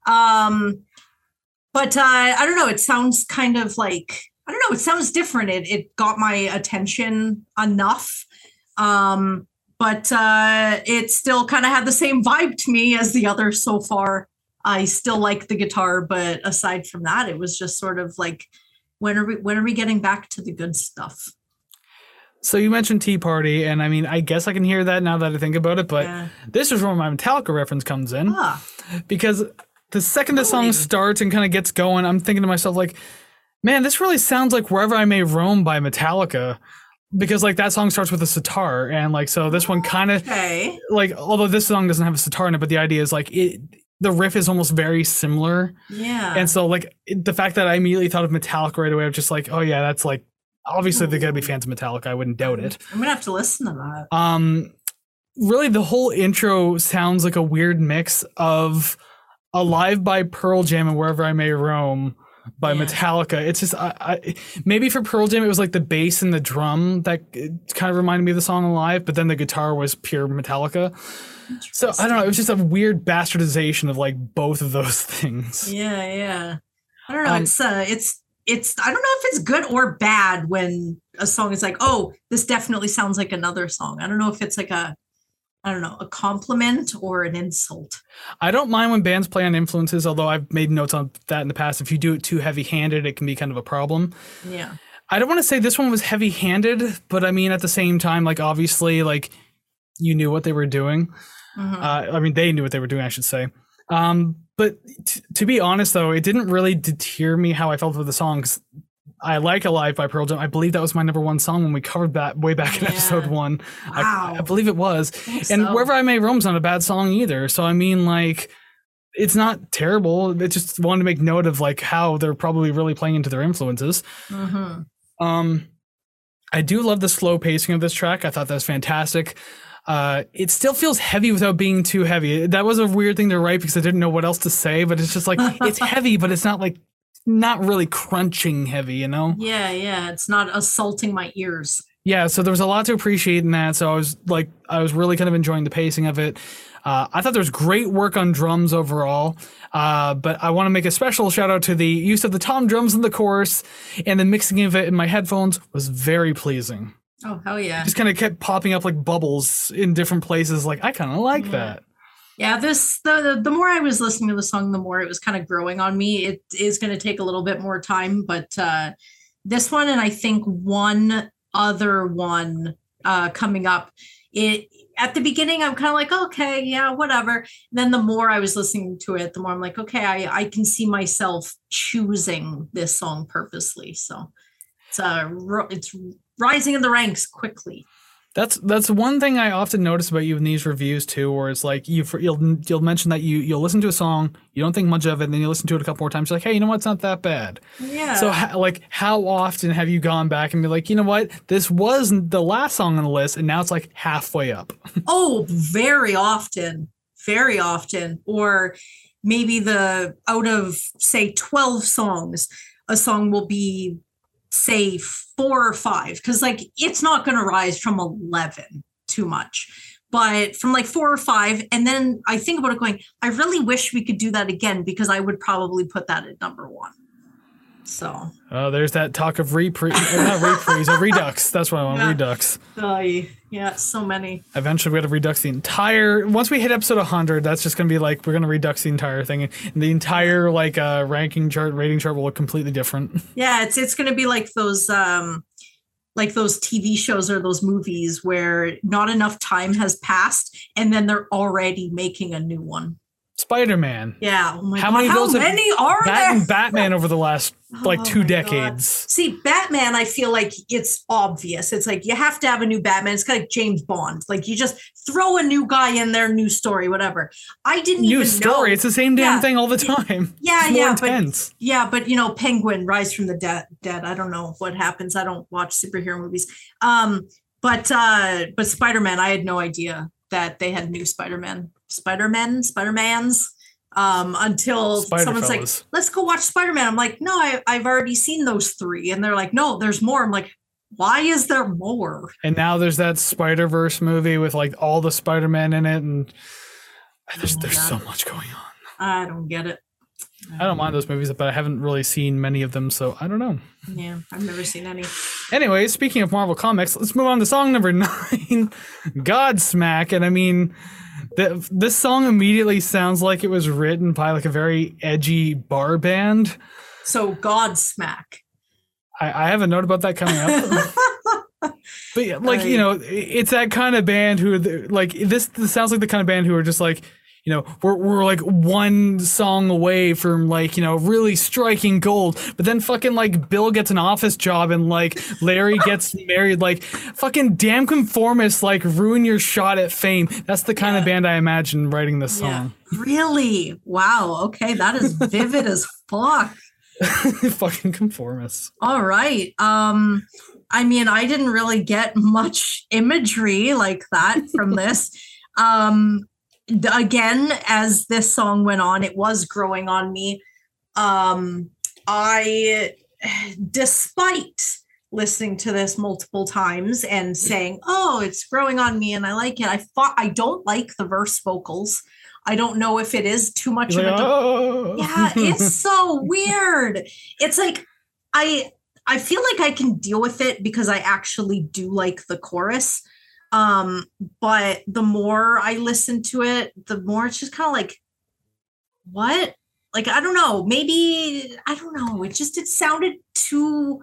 Um, but uh, I don't know. It sounds kind of like I don't know. It sounds different. It it got my attention enough. Um, but uh, it still kind of had the same vibe to me as the other so far. I still like the guitar, but aside from that, it was just sort of like, when are we when are we getting back to the good stuff? So you mentioned Tea Party, and I mean, I guess I can hear that now that I think about it, but Yeah. this is where my Metallica reference comes in Ah, because the second the song starts and kind of gets going, I'm thinking to myself, like, man, this really sounds like Wherever I May Roam by Metallica. Because like that song starts with a sitar, and like so this one kind of okay. like although this song doesn't have a sitar in it, but the idea is like it the riff is almost very similar. Yeah. And so like the fact that I immediately thought of Metallica right away, I was just like, oh yeah, that's like obviously they're gonna be fans of Metallica. I wouldn't doubt it. I'm gonna have to listen to that. Um, really, the whole intro sounds like a weird mix of "Alive" by Pearl Jam and "Wherever I May Roam" by Yeah. Metallica. It's just I, I maybe for Pearl Jam it was like the bass and the drum that uh, kind of reminded me of the song "Alive," but then the guitar was pure Metallica. So I don't know. It was just a weird bastardization of like both of those *laughs* things. Yeah, yeah. I don't know. Um, it's uh, it's it's. I don't know if it's good or bad when a song is like, oh, this definitely sounds like another song. I don't know if it's like a, I don't know, a compliment or an insult. I don't mind when bands play on influences, although I've made notes on that in the past. If you do it too heavy handed, it can be kind of a problem. Yeah. I don't want to say this one was heavy handed, but I mean, at the same time, like, obviously, like, you knew what they were doing. Mhm. Uh, I mean, they knew what they were doing, I should say. Um, but t- to be honest, though, it didn't really deter me how I felt with the songs. I like Alive by Pearl Jam. I believe that was my number one song when we covered that way back in Yeah. episode one. I, Wow. I believe it was. And so. Wherever I May Roam's not a bad song either. So, I mean, like, it's not terrible. It just wanted to make note of like how they're probably really playing into their influences. Mhm. Um, I do love the slow pacing of this track. I thought that was fantastic. Uh, it still feels heavy without being too heavy. That was a weird thing to write because I didn't know what else to say. But it's just like *laughs* it's heavy, but it's not like not really crunching heavy, you know? Yeah, yeah. It's not assaulting my ears. Yeah. So there was a lot to appreciate in that. So I was like, I was really kind of enjoying the pacing of it. Uh, I thought there was great work on drums overall. Uh, but I want to make a special shout out to the use of the tom drums in the chorus and the mixing of it in my headphones was very pleasing. Oh, hell yeah. just kind of kept popping up like bubbles in different places. Like I kind of like Yeah. that. Yeah, this the, the more I was listening to the song, the more it was kind of growing on me. It is going to take a little bit more time, but uh, this one and I think one other one uh, coming up. It at the beginning, I'm kind of like, okay, yeah, whatever. Then the more I was listening to it, the more I'm like, okay, I I can see myself choosing this song purposely. So it's uh it's rising in the ranks quickly. That's that's one thing I often notice about you in these reviews too, where it's like you you'll you'll mention that you you'll listen to a song, you don't think much of it, and then you listen to it a couple more times, you're like, hey, you know what, it's not that bad. Yeah. So like, how often have you gone back and be like, you know what, this was the last song on the list, and now it's like halfway up. *laughs* Oh, very often, very often. Or maybe the out of say 12 songs, a song will be say four or five, because like it's not going to rise from 11 too much. But from like four or five, and then I think about it going, I really wish we could do that again because I would probably put that at number one. So, Oh, there's that talk of reprise, not reprise, a redux. That's what I want. Yeah. Redux. uh, yeah, so many. Eventually, we got to redux the entire. Once we hit episode 100, that's just gonna be like we're gonna redux the entire thing, and the entire like uh ranking chart, rating chart will look completely different. Yeah, it's it's going to be like those um like those TV shows or those movies where not enough time has passed and then they're already making a new one. Spider Man. Yeah. Oh my How God, many how many are Bat- there? Batman over the last *laughs* like Oh two my God. decades. See, Batman, I feel like it's obvious. It's like you have to have a new Batman. It's kind of like James Bond. Like you just throw a new guy in there, new story, whatever. I didn't New even story. know. It's the same damn Yeah. thing all the time. *laughs* Yeah, It's more yeah, but. Yeah, but you know, Penguin, Rise from the Dead. Dead. I don't know what happens. I don't watch superhero movies. Um, but uh, but Spider Man, I had no idea that they had new Spider Man, Spider Man, Spider Mans. Um, until Spider someone's fellas. like, "Let's go watch Spider Man." I'm like, "No, I, I've already seen those three. and they're like, "No, there's more." I'm like, "Why is there more?" And now there's that Spider Verse movie with like all the Spider Man in it, and there's Oh there's God. so much going on. I don't get it. I don't mind those movies, but I haven't really seen many of them, so I don't know. Yeah, I've never seen any. Anyway, speaking of Marvel Comics, let's move on to song number *laughs* nine, Godsmack. And I mean, the, this song immediately sounds like it was written by like a very edgy bar band. So Godsmack. I, I have a note about that coming up. *laughs* But yeah, like you know, it's that kind of band who like this. This sounds like the kind of band who are just like you know we're we're like one song away from like you know really striking gold. But then fucking like Bill gets an office job and like Larry gets *laughs* married. Like fucking damn conformists like ruin your shot at fame. That's the kind of band I imagine writing this Yeah. song. Really? Wow. Okay, that is vivid as fuck. *laughs* fucking conformists. All right. Um I mean, I didn't really get much imagery like that from this. *laughs* Um again, as this song went on, it was growing on me. Um I despite listening to this multiple times and saying, "Oh, it's growing on me and I like it." I thought I don't like the verse vocals. I don't know if it is too much of a oh. yeah it's *laughs* so weird it's like i i feel like i can deal with it because i actually do like the chorus um but the more i listen to it the more it's just kind of like what like i don't know maybe i don't know it just it sounded too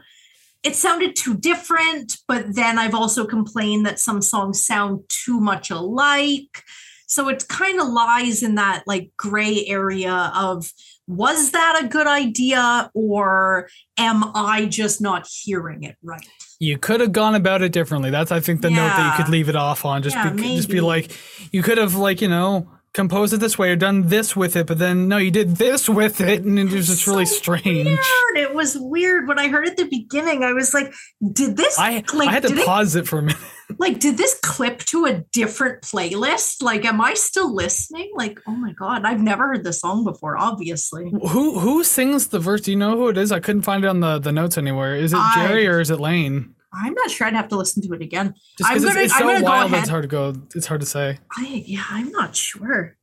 it sounded too different but then i've also complained that some songs sound too much alike so it kind of lies in that like gray area of was that a good idea or am I just not hearing it right? You could have gone about it differently. That's I think the note that you could leave it off on. Just Yeah, be just be like, you could have like you know composed it this way or done this with it, but then no, you did this with it, and it was just really So strange. Weird. It was weird when I heard at the beginning. I was like, "Did this I I had to did it, pause it for a minute. Like did this clip to a different playlist? Like, am I still listening? Like, oh my god, I've never heard the song before. Obviously, Who who sings the verse? Do you know who it is? I couldn't find it on the, the notes anywhere. Is it I- Jerry or is it Layne? I'm not sure. I'd have to listen to it again. Just I'm gonna- it's, it's I'm so gonna wild, ahead. it's hard to go. It's hard to say. I yeah, I'm not sure.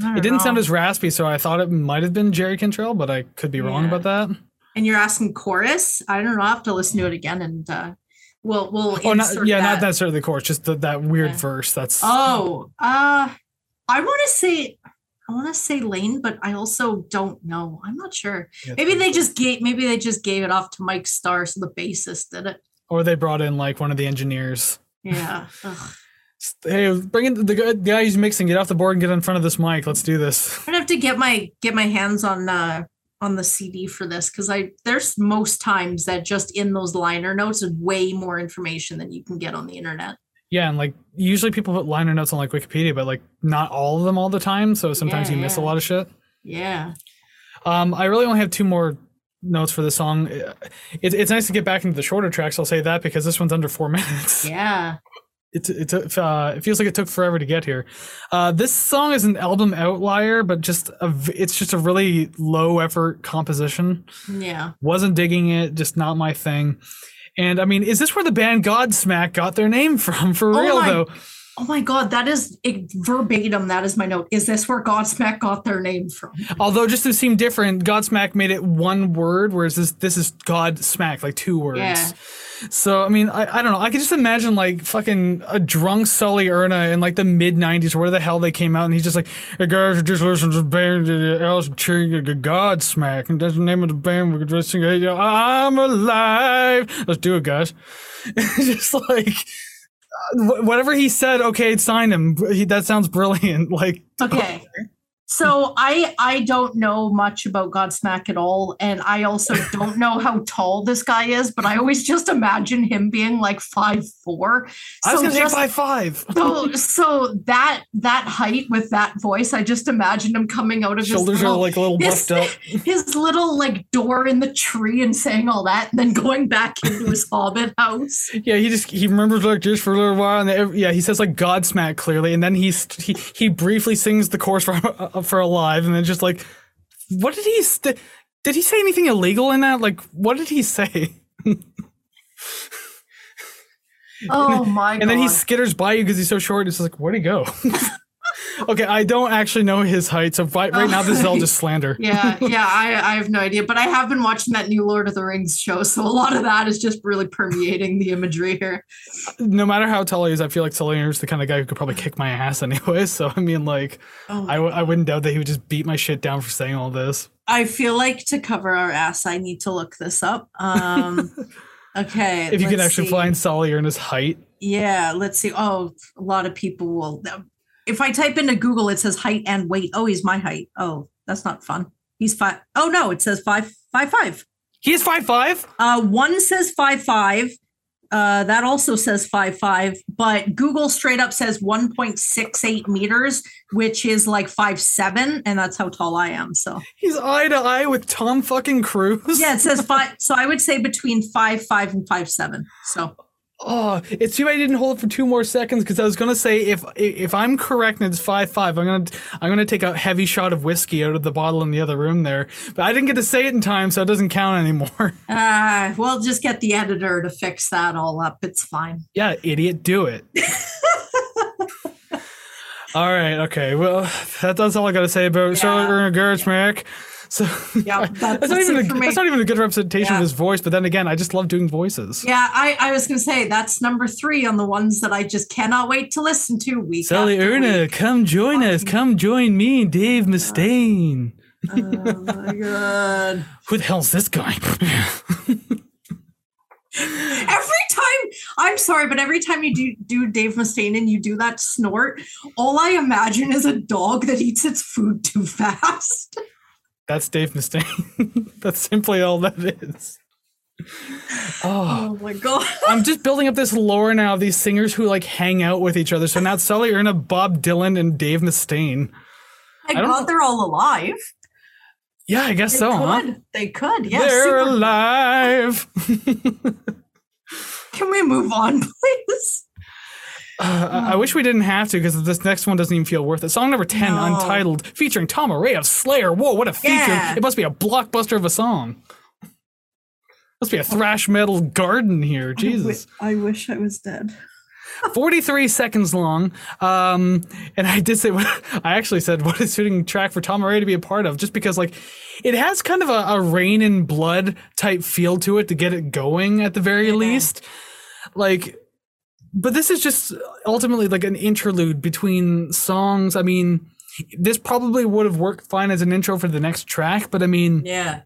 It didn't sound as raspy, so I thought it might have been Jerry Cantrell, but I could be wrong about that. and you're asking chorus. I don't know. I will have to listen to it again, and uh, we'll we'll Oh, not, yeah, that. not necessarily the chorus, just the, that weird Yeah. verse. That's Oh, uh, I want to say I want to say Layne, but I also don't know. I'm not sure. yeah, Maybe they just gave maybe they just gave it off to Mike Starr, so the bassist did it. or they brought in like one of the engineers. Yeah. *laughs* Hey, bring in the guy- guy who's mixing. Get off the board and get in front of this mic. Let's do this. I'm gonna have to get my get my hands on uh on the CD for this because I there's most times that just in those liner notes is way more information than you can get on the internet. Yeah, and like usually people put liner notes on like Wikipedia, but like not all of them all the time. So sometimes Yeah, you miss a lot of shit. Yeah. Um, I really only have two more notes for the song. It, it's nice to get back into the shorter tracks. I'll say that because this one's under four *laughs* minutes. Yeah. It it uh, it feels like it took forever to get here. Uh, this song is an album outlier, but just a, it's just a really low effort composition. Yeah. Wasn't digging it, just not my thing. And I mean, is this where the band Godsmack got their name from? For Oh real my- though, Oh my god, that is verbatim. That is my note. Is this where Godsmack got their name from? Although just to seem different, Godsmack made it one word, whereas this this is Godsmack, like two words. Yeah. So I mean, I, I don't know. I can just imagine like fucking a drunk Sully Erna in like the mid '90s, or where the hell they came out, and he's just like, "Hey guys, just listen to the band, Godsmack, and that's the name of the band. We're just sing, hey, I'm alive. Let's do it, guys." *laughs* just like whatever he said, okay, sign him. He, that sounds brilliant. *laughs* Like, Okay. *laughs* So I I don't know much about Godsmack at all, and I also *laughs* don't know how tall this guy is, but I always just imagine him being like five four. I was So gonna say just- five five. *laughs* So so that that height with that voice, I just imagined him coming out of Shoulders his are little, like a little his, buffed up. *laughs* his little like door in the tree and saying all that, and then going back into his hobbit house. Yeah, he just he remembers like just for a little while, and yeah, he says like Godsmack clearly, and then he's he he briefly sings the chorus uh, for Alive, and then just like, what did he st- did he say anything illegal in that? Like, what did he say? Oh my *laughs* god! And then he skitters by you because he's so short. It's like, where'd he go? *laughs* okay, I don't actually know his height, so right, right now this is all just *laughs* slander. yeah, yeah, I, I have no idea, but I have been watching that new Lord of the Rings show, so a lot of that is just really permeating the imagery here. No matter how tall he is, I feel like Sullivan's the kind of guy who could probably kick my ass anyway. *laughs* So I mean, like, Oh I, w- I wouldn't doubt that he would just beat my shit down for saying all this. I feel like to cover our ass, I need to look this up. Um, *laughs* okay, If you can actually see. find Sully and his height. Yeah, let's see. Oh, a lot of people will. If I type into Google, it says height and weight. Oh, he's my height. Oh, that's not fun. He's five. Oh no, it says five five five. He is five five. Uh, one says five five. Uh, that also says five five, but Google straight up says one point six eight meters, which is like five seven, and that's how tall I am. So He's eye to eye with Tom fucking Cruise. yeah, it says five. So I would say between five five and five seven. So Oh, it's too bad I didn't hold it for two more seconds because I was gonna say if if I'm correct and it's five five, I'm gonna I'm gonna take a heavy shot of whiskey out of the bottle in the other room there. But I didn't get to say it in time, so it doesn't count anymore. *laughs* uh, we'll just get the editor to fix that all up. It's fine. yeah, idiot, do it. *laughs* all right, okay. Well, that, that's all I gotta say about Charlotte Erna Gertzmark. So Yeah, *laughs* that's, that's not even a, that's not even a good representation Yeah. of his voice. But then again, I just love doing voices. Yeah, I, I was gonna say that's number three on the ones that I just cannot wait to listen to week. Sully Erna, week. come join us. Come join me oh Dave Mustaine. Oh my god. *laughs* Who the hell's this guy? *laughs* Every time I'm sorry, but every time you do do Dave Mustaine and you do that snort, all I imagine is a dog that eats its food too fast. That's Dave Mustaine. *laughs* That's simply all that is. Oh, Oh my god. *laughs* I'm just building up this lore now of these singers who like hang out with each other. So now it's Sully Erna, Bob Dylan, and Dave Mustaine. Thank don't God know. they're all alive. Yeah, I guess They so, huh? could. They could. Yeah. They're super- alive. *laughs* Can we move on, please? Uh, I I wish we didn't have to because this next one doesn't even feel worth it. Song number 10, No. Untitled, featuring Tom Araya of Slayer. Whoa, what a feature. Yeah. It must be a blockbuster of a song. Must be a thrash metal garden here. Jesus. I wish I was dead. *laughs* 43 seconds long. Um, and I did say, *laughs* I actually said, what a suiting track for Tom Araya to be a part of, just because, like, it has kind of a, a Raining Blood type feel to it to get it going at the very least. Like, but this is just ultimately like an interlude between songs. I mean, this probably would have worked fine as an intro for the next track, but I mean, Yeah.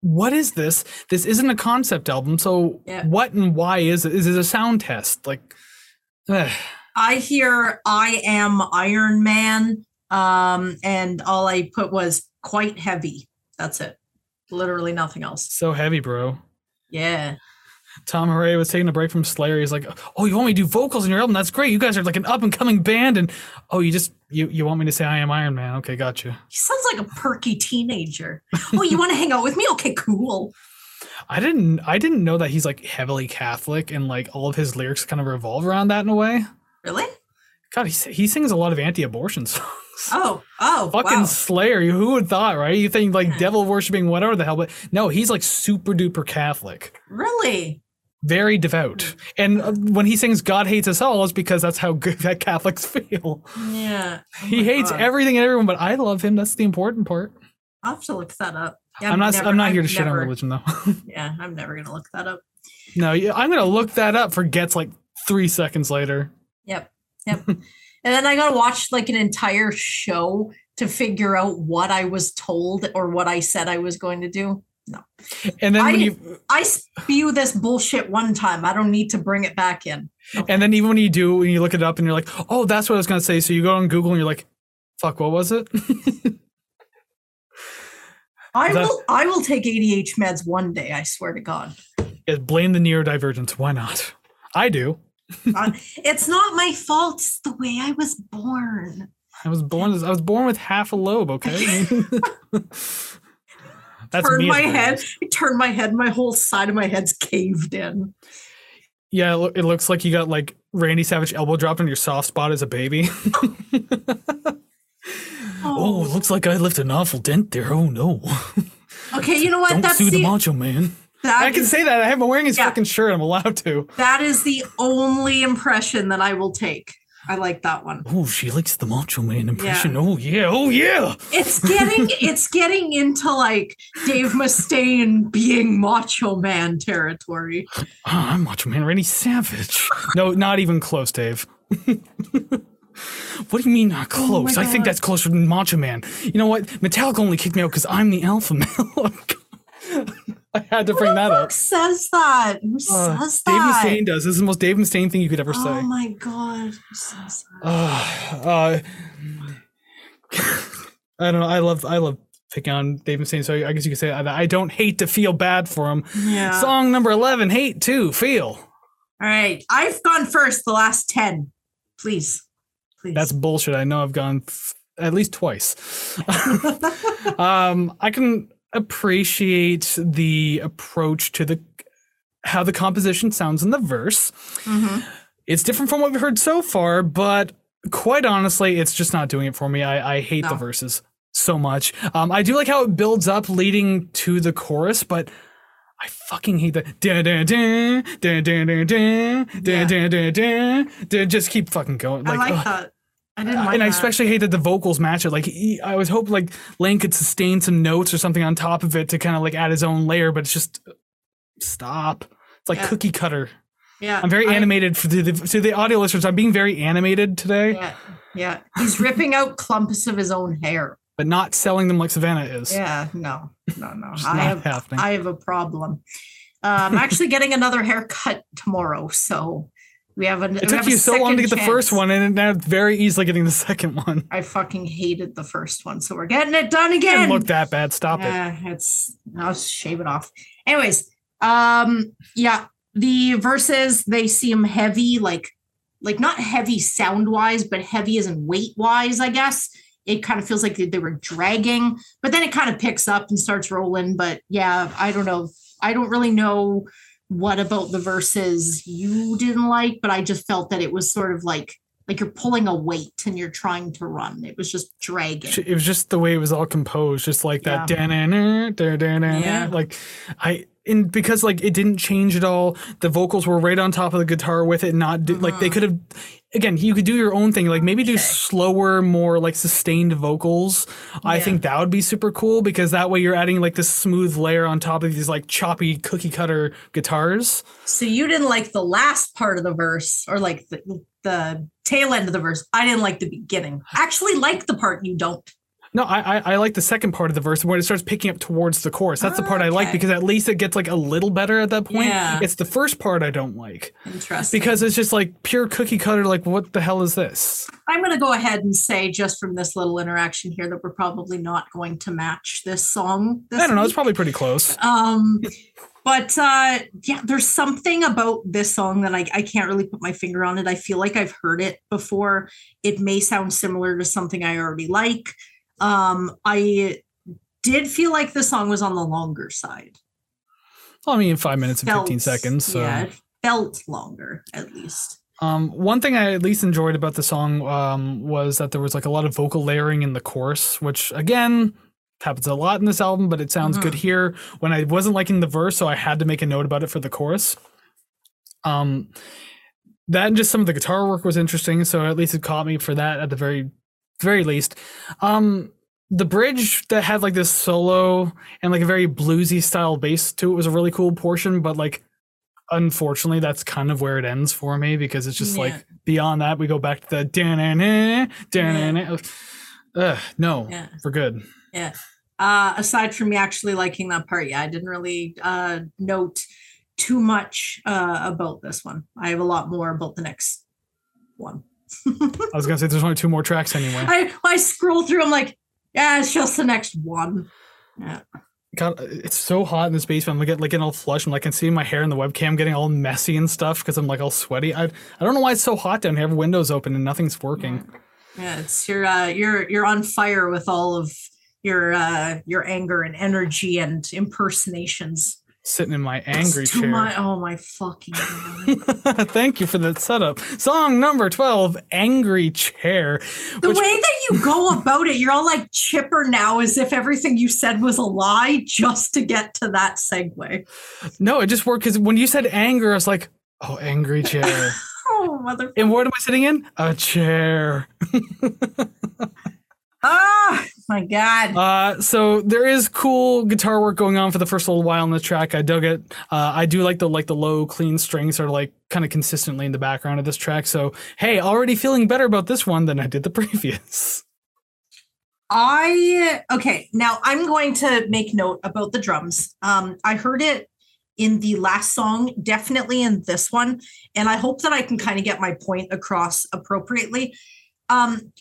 what is this? This isn't a concept album, so Yeah. what and why is it? Is it a sound test? Like, ugh. I hear I am Iron Man. Um, and all I put was quite heavy. That's it. Literally nothing else. so heavy, bro. Yeah. Tom Araya was taking a break from Slayer. He's like, "Oh, you want me to do vocals in your album? That's great. You guys are like an up and coming band." And oh, you just you you want me to say I am Iron Man? Okay, gotcha. He sounds like a perky teenager. oh, you want to hang out with me? Okay, cool. I didn't I didn't know that he's like heavily Catholic and like all of his lyrics kind of revolve around that in a way. Really? God, he he sings a lot of anti-abortion *laughs* songs. Oh, oh, Fucking wow. Slayer. Who would thought, right? You think like devil worshipping whatever the hell, but no, he's like super duper Catholic. Really? Very devout. And uh, when he sings "God hates us all," it's because that's how good *laughs* that Catholics feel. Yeah. Oh he hates God. everything and everyone, but I love him. That's the important part. I'll have to look that up. Yeah, I'm not. never- I'm not here to I've shit on religion, though. *laughs* Yeah, I'm never gonna look that up. no, I'm gonna look that up. Forgets like three seconds later. Yep. Yep. and then I gotta watch like an entire show to figure out what I was told or what I said I was going to do. And then when I- you, I spew this bullshit one time. I don't need to bring it back in. and then even when you do, when you look it up and you're like, oh, that's what I was gonna say. So you go on Google and you're like, fuck, what was it? *laughs* I will I will take ADH meds one day, I swear to God. Yeah, blame the neurodivergence. Why not? I do. *laughs* Uh, it's not my fault. It's the way I was born. I was born. I was born with half a lobe. Okay. *laughs* That's turn my head. I turn my head. My whole side of my head's caved in. Yeah, it, looks like you got like Randy Savage elbow dropped on your soft spot as a baby. *laughs* Oh. oh, it looks like I left an awful dent there. Oh no! okay. You know what? Don't That's sue the the Macho Man. I can is- say that. I have been wearing his Yeah. fucking shirt. I'm allowed to. that is the only impression that I will take. I like that one. Oh, she likes the Macho Man impression. Oh yeah. Oh yeah. It's getting *laughs* it's getting into like Dave Mustaine being Macho Man territory. Ah, I'm Macho Man Randy Savage. no, not even close, Dave. *laughs* what do you mean not Oh close? I think that's closer than Macho Man. You know what? Metallica only kicked me out because I'm the alpha male. *laughs* *laughs* I had to bring that up. says that? Who Uh, says Dave that? Mustaine does. This is the most Dave Mustaine thing you could ever say. Oh my god. Who says that? Uh, uh, *laughs* I don't know. I love I love picking on Dave Mustaine, so I guess you could say I, I don't hate to feel bad for him. Yeah. Song number eleven, hate to feel. All right. I've gone first the last 10. Please. Please. That's bullshit. I know I've gone f- at least twice. *laughs* um, I can appreciate the approach to the how the composition sounds in the verse. Mhm. It's different from what we've heard so far, but quite honestly, it's just not doing it for me. I, I hate the verses so much. Um, I do like how it builds up leading to the chorus, but I fucking hate the dun, dun, dun, dun, dun, Yeah. dun, dun, dun, dun, dun, Just keep fucking going. I like ugh. that. I didn't and I that. especially hated the vocals match it. Like he, I was hoping like Layne could sustain some notes or something on top of it to kind of like add his own layer, but it's just stop. It's like Yeah. cookie cutter. yeah. I'm very I- animated for the, the to the audio listeners. I'm being very animated today, Yeah. Yeah. He's ripping out clumps of his own hair. but not selling them like Savannah is. Yeah. No. No, no. I have happening. I have a problem. Uh, I'm actually getting another haircut tomorrow, so we have a. it took you so long to get the first one, and now it's very easily getting the second one. I fucking hated the first one, so we're getting it done It again. didn't look that bad. Stop it. Yeah, it's I'll shave it off. Anyways, um, yeah, the verses they seem heavy, like like not heavy sound wise, but heavy as in weight wise, I guess. It kind of feels like they, they were dragging, but then it kind of picks up and starts rolling. But yeah, I don't know. I don't really know what about the verses you didn't like, but I just felt that it was sort of like like you're pulling a weight and you're trying to run. It was just dragging. It was just the way it was all composed, just like that. Yeah. da-na-na, da-da-na-na. Yeah. Like I and because like it didn't change at all. The vocals were right on top of the guitar with it, not do, like they Mhm. could have. Again, you could do your own thing. Like maybe do slower, more like sustained vocals. I think that would be super cool because that way you're adding like this smooth layer on top of these like choppy cookie cutter guitars. So you didn't like the last part of the verse or like the, the tail end of the verse. I didn't like the beginning. *sighs* Actually like the part you don't. No, I, I I like the second part of the verse when it starts picking up towards the chorus. That's the part I like because at least it gets like a little better at that point. Yeah. It's the first part I don't like Interesting. because it's just like pure cookie cutter. Like, what the hell is this? I'm going to go ahead and say just from this little interaction here that we're probably not going to match this song. This I don't know. It's probably pretty close. um but uh yeah there's something about this song that I, I can't really put my finger on it i feel like i've heard it before it may sound similar to something i already like um i did feel like the song was on the longer side Well, I mean, five minutes and fifteen seconds. So, yeah it felt longer at least um, one thing I at least enjoyed about the song um was that there was like a lot of vocal layering in the chorus, which again happens a lot in this album, but it sounds Mhm. good here. When I wasn't liking the verse, so I had to make a note about it for the chorus. Um, that and just some of the guitar work was interesting, so at least it caught me for that at the very, very least. Um, the bridge that had like this solo and like a very bluesy style bass to it was a really cool portion, but like unfortunately that's kind of where it ends for me because it's just Yeah. like beyond that we go back to the da-na-na, da-na-na. Ugh, no, Yeah. for good. Yeah. Uh, aside from me actually liking that part, yeah, I didn't really uh, note too much uh, about this one. I have a lot more about the next one. *laughs* I was gonna say there's only two more tracks anyway. I I scroll through. I'm like, yeah, it's just the next one. Yeah. God, it's so hot in this basement. I'm like, like getting all flushed. I'm like, I can see my hair in the webcam getting all messy and stuff because I'm like all sweaty. I I don't know why it's so hot down here. I have windows open and nothing's working. Yeah, it's you're uh, you're you're on fire with all of your uh, your anger and energy and impersonations. Sitting in my angry chair. mu- oh my fucking *laughs* god. Thank you for that setup. Song number 12, Angry Chair. the Which- way that you go about it, you're all like chipper now, as if everything you said was a lie, just to get to that segue. No, it just worked because when you said anger, I was like, oh, angry chair. *laughs* Oh mother! and what am I sitting in? A chair. *laughs* Ah, my god! Uh, so there is cool guitar work going on for the first little while on the track. I dug it. Uh, I do like the like the low, clean strings are like kind of consistently in the background of this track. So hey, already feeling better about this one than I did the *laughs* previous. I okay. Now I'm going to make note about the drums. Um, I heard it in the last song, definitely in this one, and I hope that I can kind of get my point across appropriately. Um,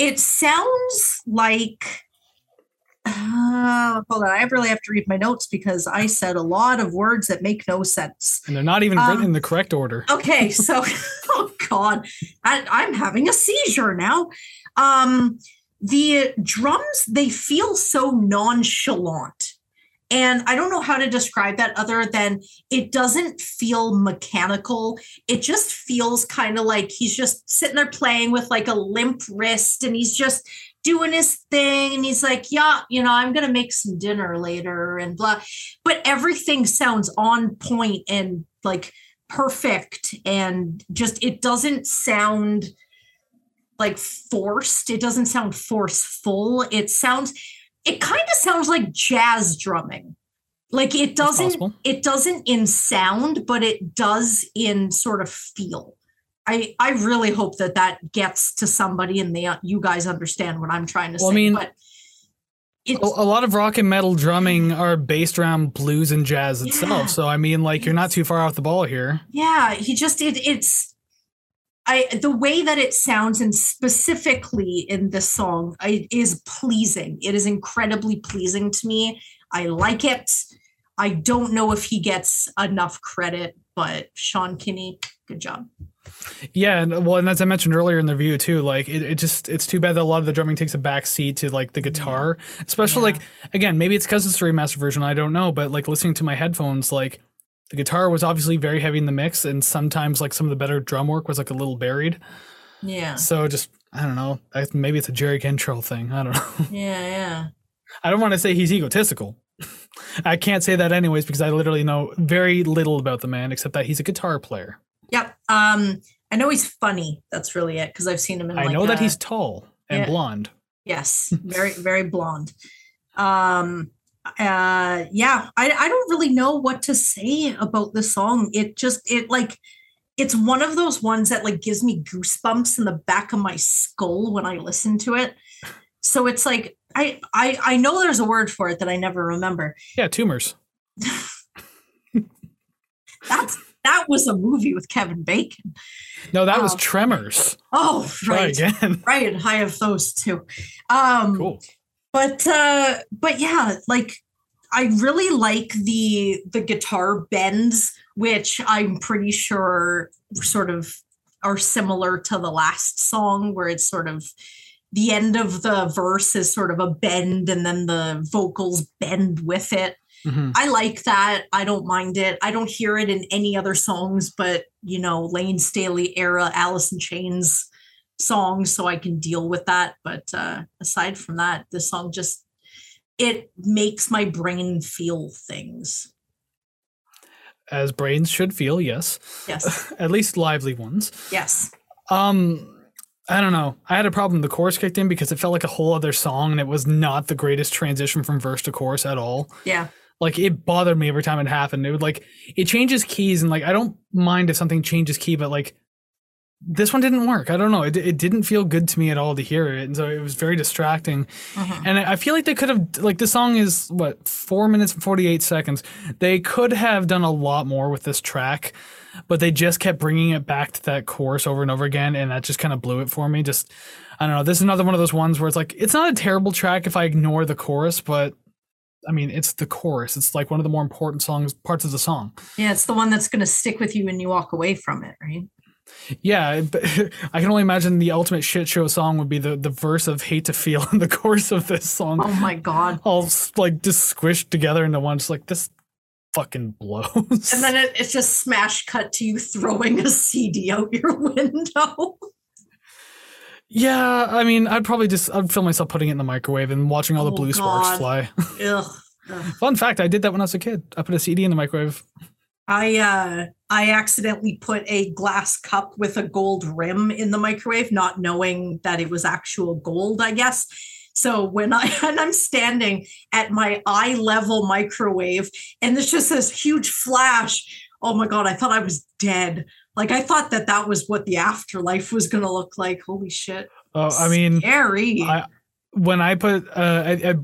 it sounds like. Uh, hold on, I really have to read my notes because I said a lot of words that make no sense. And they're not even Um, written in the correct order. Okay, *laughs* so *laughs* oh god, I, I'm having a seizure now. Um, the drums they feel so nonchalant, and I don't know how to describe that other than it doesn't feel mechanical. It just feels kind of like he's just sitting there playing with like a limp wrist, and he's just doing his thing and he's like yeah you know i'm gonna make some dinner later and blah. But everything sounds on point and like perfect and just it doesn't sound like forced. It doesn't sound forceful. It sounds it kind of sounds like jazz drumming like it doesn't it doesn't in sound but it does in sort of feel i i really hope that that gets to somebody and they you guys understand what i'm trying to Well, I mean, but it's A, a lot of rock and metal drumming are based around blues and jazz itself. Yeah. So I mean, like you're not too far off the ball here. Yeah, he just it it's I the way that it sounds and specifically in this song I, is pleasing. It is incredibly pleasing to me. I like it. I don't know if he gets enough credit, but Sean Kinney, good job. Yeah, and well, and as I mentioned earlier in the review too, like it, it just it's too bad that a lot of the drumming takes a back seat to like the guitar, especially Yeah. like again maybe it's because it's the remastered version. I don't know, but like listening to my headphones, like the guitar was obviously very heavy in the mix, and sometimes like some of the better drum work was like a little buried. Yeah. So just I don't know, I, maybe it's a Jerry Cantrell thing. I don't *laughs* know. Yeah, yeah. I don't want to say he's egotistical. I can't say that anyways because I literally know very little about the man except that he's a guitar player. Yep. Um, I know he's funny. That's really it because I've seen him in. I like, know that he's tall and yeah. blonde. Yes, very very blonde. Um uh yeah, I I don't really know what to say about the song. It just it like it's one of those ones that like gives me goosebumps in the back of my skull when I listen to it. So it's like I I I know there's a word for it that I never remember. Yeah, tumors. That's that was a movie with Kevin Bacon. No, that was Oh. Tremors. Oh, Try right. again. *laughs* Right, I have those too. Um cool. But uh but yeah like i really like the the guitar bends which i'm pretty sure sort of are similar to the last song where it's sort of the end of the verse is sort of a bend and then the vocals bend with it. Mhm. i like that. I don't mind it. I don't hear it in any other songs but you know Layne Staley era alice in chains songs so i can deal with that but uh aside from that this song just it makes my brain feel things as brains should feel. Yes, Yes. *laughs* at least lively ones. Yes. Um, I don't know. I had a problem. The chorus kicked in because it felt like a whole other song, and it was not the greatest transition from verse to chorus at all. Yeah. Like it bothered me every time it happened. It would like it changes keys, and like I don't mind if something changes key, but like this one didn't work. I don't know. It it didn't feel good to me at all to hear it, and so it was very distracting. Mhm. And I feel like they could have like this song is what four minutes and forty eight seconds. They could have done a lot more with this track, but they just kept bringing it back to that chorus over and over again, and that just kind of blew it for me. Just I don't know. This is another one of those ones where it's like it's not a terrible track if I ignore the chorus, but I mean it's the chorus. It's like one of the more important songs parts of the song. Yeah. It's the one that's going to stick with you when you walk away from it, right? Yeah, *laughs* I can only imagine the ultimate shit show song would be the the verse of "Hate to Feel" *laughs* in the chorus of this song. Oh my God. all like just squished together into one. Just like this fucking blows. And then it, it's just smash cut to you throwing a CD out your *laughs* window. yeah, I mean, I'd probably just I'd film myself putting it in the microwave and watching all the Oh, blue sparks fly. Ugh. Ugh. Fun fact: I did that when I was a kid. I put a CD in the microwave. I uh I accidentally put a glass cup with a gold rim in the microwave, not knowing that it was actual gold, I guess. So when I *laughs* and I'm standing at my eye level microwave and there's just this huge flash. Oh my god, I thought I was dead. Like I thought that that was what the afterlife was going to look like. Holy shit. Oh, I mean, scary. I- when I put, uh, I, I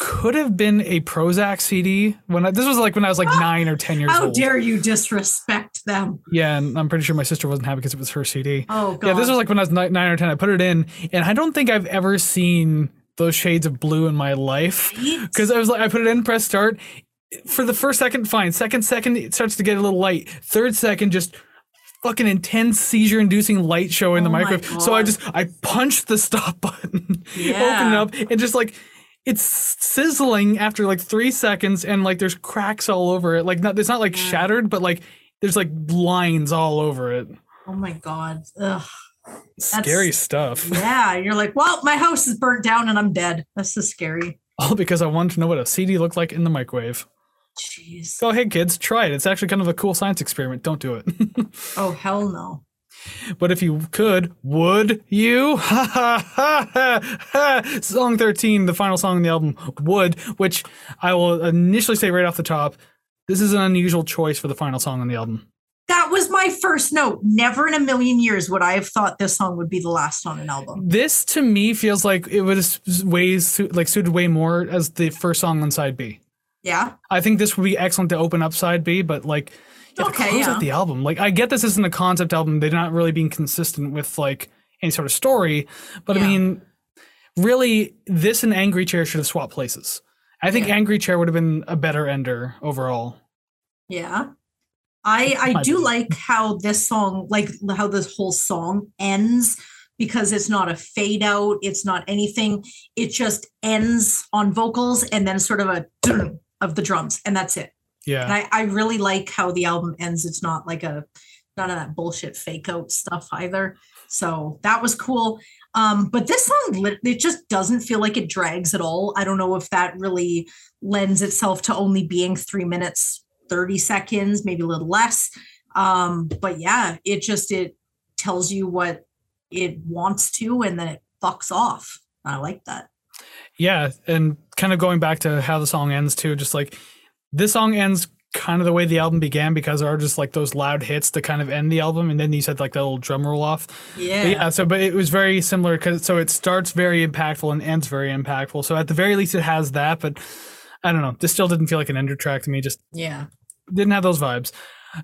could have been a Prozzäk CD when I, this was like when I was like nine or ten years How old. How dare you disrespect them? Yeah, and I'm pretty sure my sister wasn't happy because it was her CD. Oh god. Yeah, this was like when I was ni- nine or ten. I put it in, and I don't think I've ever seen those shades of blue in my life. Right? Because I was like, I put it in, press start. For the first second, fine. Second second, it starts to get a little light. Third second, just fucking intense seizure-inducing light show in the Oh my microwave. So I just I punched the stop *laughs* button, open it up, and just like it's sizzling after like three seconds, and like there's cracks all over it. Like not, it's not like shattered, but like there's like lines all over it. oh my god. Ugh. Scary stuff. *laughs* Yeah, you're like, well, my house is burnt down and I'm dead. That's so scary. All because I wanted to know what a CD looked like in the microwave. Jeez. Go ahead, kids, try it. It's actually kind of a cool science experiment. Don't do it. *laughs* Oh hell no. But if you could, would you? Ha ha ha ha ha! Song 13, the final song in the album, Would, which I will initially say right off the top, this is an unusual choice for the final song on the album. That was my first note. Never in a million years would I have thought this song would be the last on an album. This to me feels like it was ways like suited way more as the first song on side B. Yeah. I think this would be excellent to open up side B, but like yeah, Okay, close yeah. out the album. Like I get this isn't a concept album; they're not really being consistent with like any sort of story. But I mean, really, this and Angry Chair should have swapped places. I think Yeah. Angry Chair would have been a better ender overall. Yeah. I I do like how this song, like how this whole song ends because it's not a fade out, it's not anything. It just ends on vocals and then sort of a *clears throat* of the drums, and that's it. Yeah, And I, I really like how the album ends. It's not like a none of that bullshit fake out stuff either. So that was cool. Um, but this song, it just doesn't feel like it drags at all. I don't know if that really lends itself to only being three minutes, 30 seconds, maybe a little less. Um, but yeah, it just it tells you what it wants to and then it fucks off. I like that. yeah, and kind of going back to how the song ends too. Just like this song ends kind of the way the album began because there are just like those loud hits to kind of end the album, and then you said like that little drum roll off. Yeah. But yeah, so but it was very similar because so it starts very impactful and ends very impactful. So at the very least, it has that. But I don't know. This still didn't feel like an ender track to me. Just Yeah. didn't have those vibes.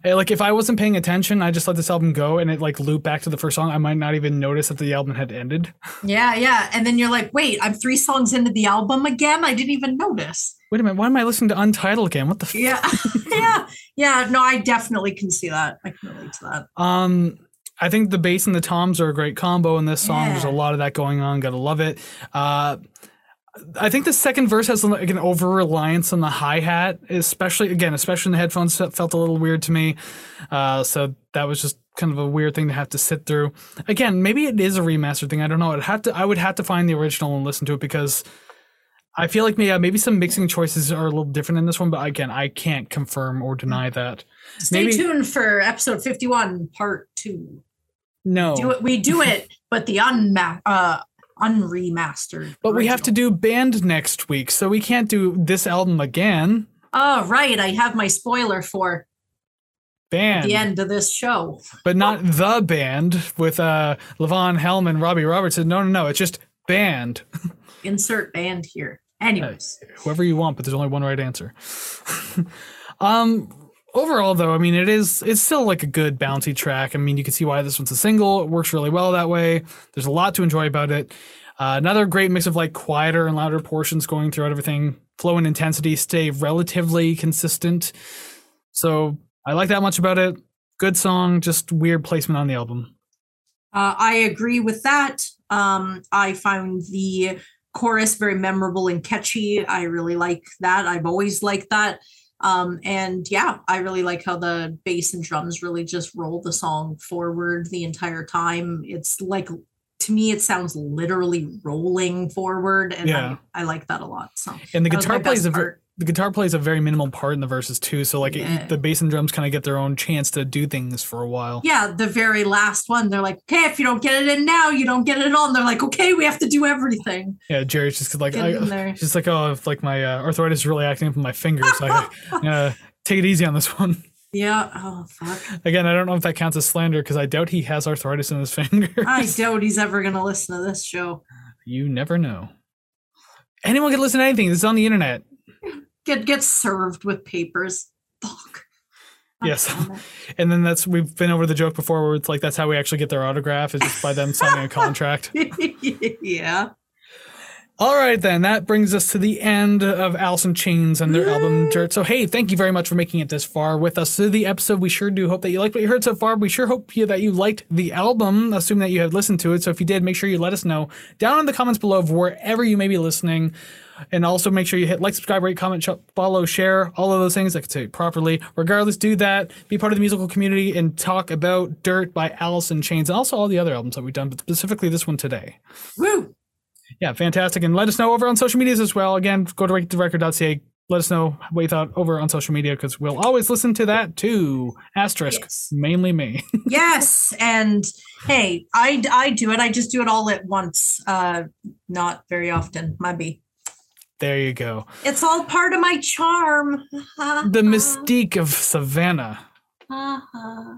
Eh, Like if I wasn't paying attention, I just let this album go and it like loop back to the first song. I might not even notice that the album had ended. *laughs* Yeah, yeah. And then you're like, wait, I'm three songs into the album again. I didn't even notice. Wait a minute, why am I listening to Untitled again? What the? F-? Yeah. *laughs* yeah. Yeah. No, I definitely can see that. I can relate to that. Um, I think the bass and the toms are a great combo in this song. There's a lot of that going on. Gotta love it. Uh, I think the second verse has like an over reliance on the hi hat, especially again, especially in the headphones. That felt a little weird to me. Uh, so that was just kind of a weird thing to have to sit through. Again, maybe it is a remastered thing. I don't know. I'd have to. I would have to find the original and listen to it because I feel like maybe, maybe some mixing choices are a little different in this one, but again, I can't confirm or deny that. Stay Maybe- tuned for episode 51, part two. No, Do it, we do it, *laughs* but the unma- uh, unremastered. but we have to do band next week, so we can't do this album again. Oh, right. I have my spoiler for Band, the end of this show. but not the band with uh Levon Helm and Robbie Robertson. No, no, no. It's just band. *laughs* Insert band here. Anyways, whoever you want, but there's only one right answer. *laughs* um overall though, I mean it is it's still like a good bouncy track. I mean you can see why this one's a single. It works really well that way. There's a lot to enjoy about it. Uh, another great mix of like quieter and louder portions going throughout everything. Flow and intensity stay relatively consistent. So I like that much about it. Good song, just weird placement on the album. uh, I agree with that. Um, I found the chorus very memorable and catchy. I really like that. I've always liked that. Um, and yeah, I really like how the bass and drums really just roll the song forward the entire time. It's like to me, it sounds literally rolling forward, and Yeah. I, I like that a lot. So And the that was my guitar plays a ver- part. The guitar plays a very minimal part in the verses too. So like it- the bass and drums kind of get their own chance to do things for a while. yeah, the very last one, they're like, okay, if you don't get it in now, you don't get it on. They're like, okay, we have to do everything. Yeah, Jerry's just like I, she's like, oh, if like my uh, arthritis is really acting up in my fingers, I, *laughs* I'm gonna take it easy on this one. Yeah. Oh fuck. Again, I don't know if that counts as slander because I doubt he has arthritis in his *laughs* fingers. I doubt he's ever gonna listen to this show. you never know. Anyone can listen to anything. This is on the internet. Get get served with papers. Fuck. Yes. *laughs* And then that's we've been over the joke before where it's like that's how we actually get their autograph is just by them signing a *laughs* contract. yeah. All right, then that brings us to the end of Alice in Chains and their album Dirt. So, hey, thank you very much for making it this far with us through the episode. We sure do hope that you liked what you heard so far. We sure hope that you liked the album, assuming that you have listened to it. So, if you did, make sure you let us know down in the comments below of wherever you may be listening. And also make sure you hit like, subscribe, rate, comment, sh- follow, share, all of those things. I could say properly. Regardless, do that. Be part of the musical community and talk about Dirt by Alice in Chains and also all the other albums that we've done, but specifically this one today. Woo. Yeah, fantastic. And let us know over on social medias as well. Again, go to record.ca. Let us know what you thought over on social media because we'll always listen to that too. Asterisk, Yes. mainly me. *laughs* Yes. And hey, I I do it. I just do it all at once. Uh not very often. Maybe. There you go. It's all part of my charm. *laughs* The mystique of Savannah. Uh-huh.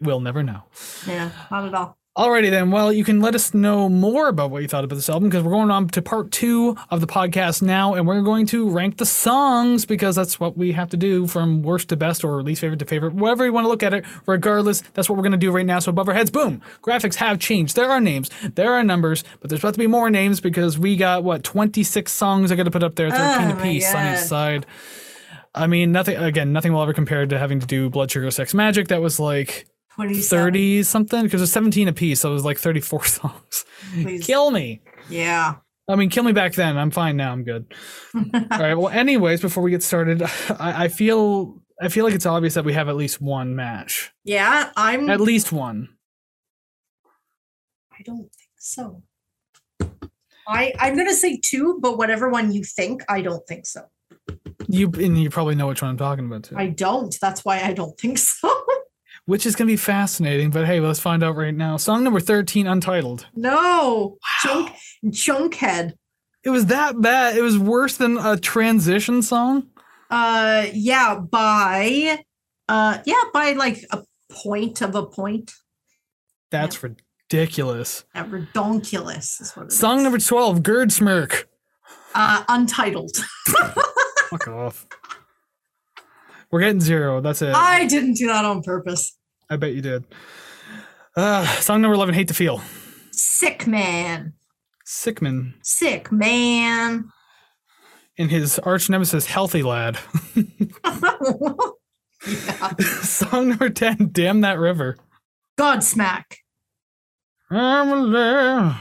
We'll never know. Yeah, not at all. Alrighty then. Well, you can let us know more about what you thought about this album because we're going on to part two of the podcast now, and we're going to rank the songs because that's what we have to do from worst to best or least favorite to favorite, whatever you want to look at it. Regardless, that's what we're going to do right now. So above our heads, boom, graphics have changed. There are names, there are numbers, but there's about to be more names because we got what 26 songs I got to put up there, 13 Oh a piece on each side. I mean, nothing. Again, nothing will ever compare to having to do Blood Sugar Sex Magik. That was like 27. 30 something because was 17 apiece so it was like 34 *laughs* songs Please. kill me Yeah. i mean kill me back then i'm fine now i'm good *laughs* all right well anyways before we get started I, I feel i feel like it's obvious that we have at least one match Yeah, I'm at least one I don't think so. I I'm gonna say two, but whatever one you think, I don't think so. you and you probably know which one i'm talking about too I don't. That's why I don't think so. Which is going to be fascinating but hey let's find out right now song number 13 untitled no. Chunk Chunkhead. it was that bad it was worse than a transition song Uh yeah, by uh yeah, by like a point of a point. that's ridiculous Uh, redonkulous is what it song is. number 12 Godsmack uh untitled. *laughs* Fuck off. We're getting zero. That's it. I didn't do that on purpose. I bet you did. Uh, song number 11, Hate to Feel. Sick man. Sick Man. Sick man. And his arch nemesis, Healthy Lad. *laughs* *laughs* song number 10, Damn That River. Godsmack. I'm alive.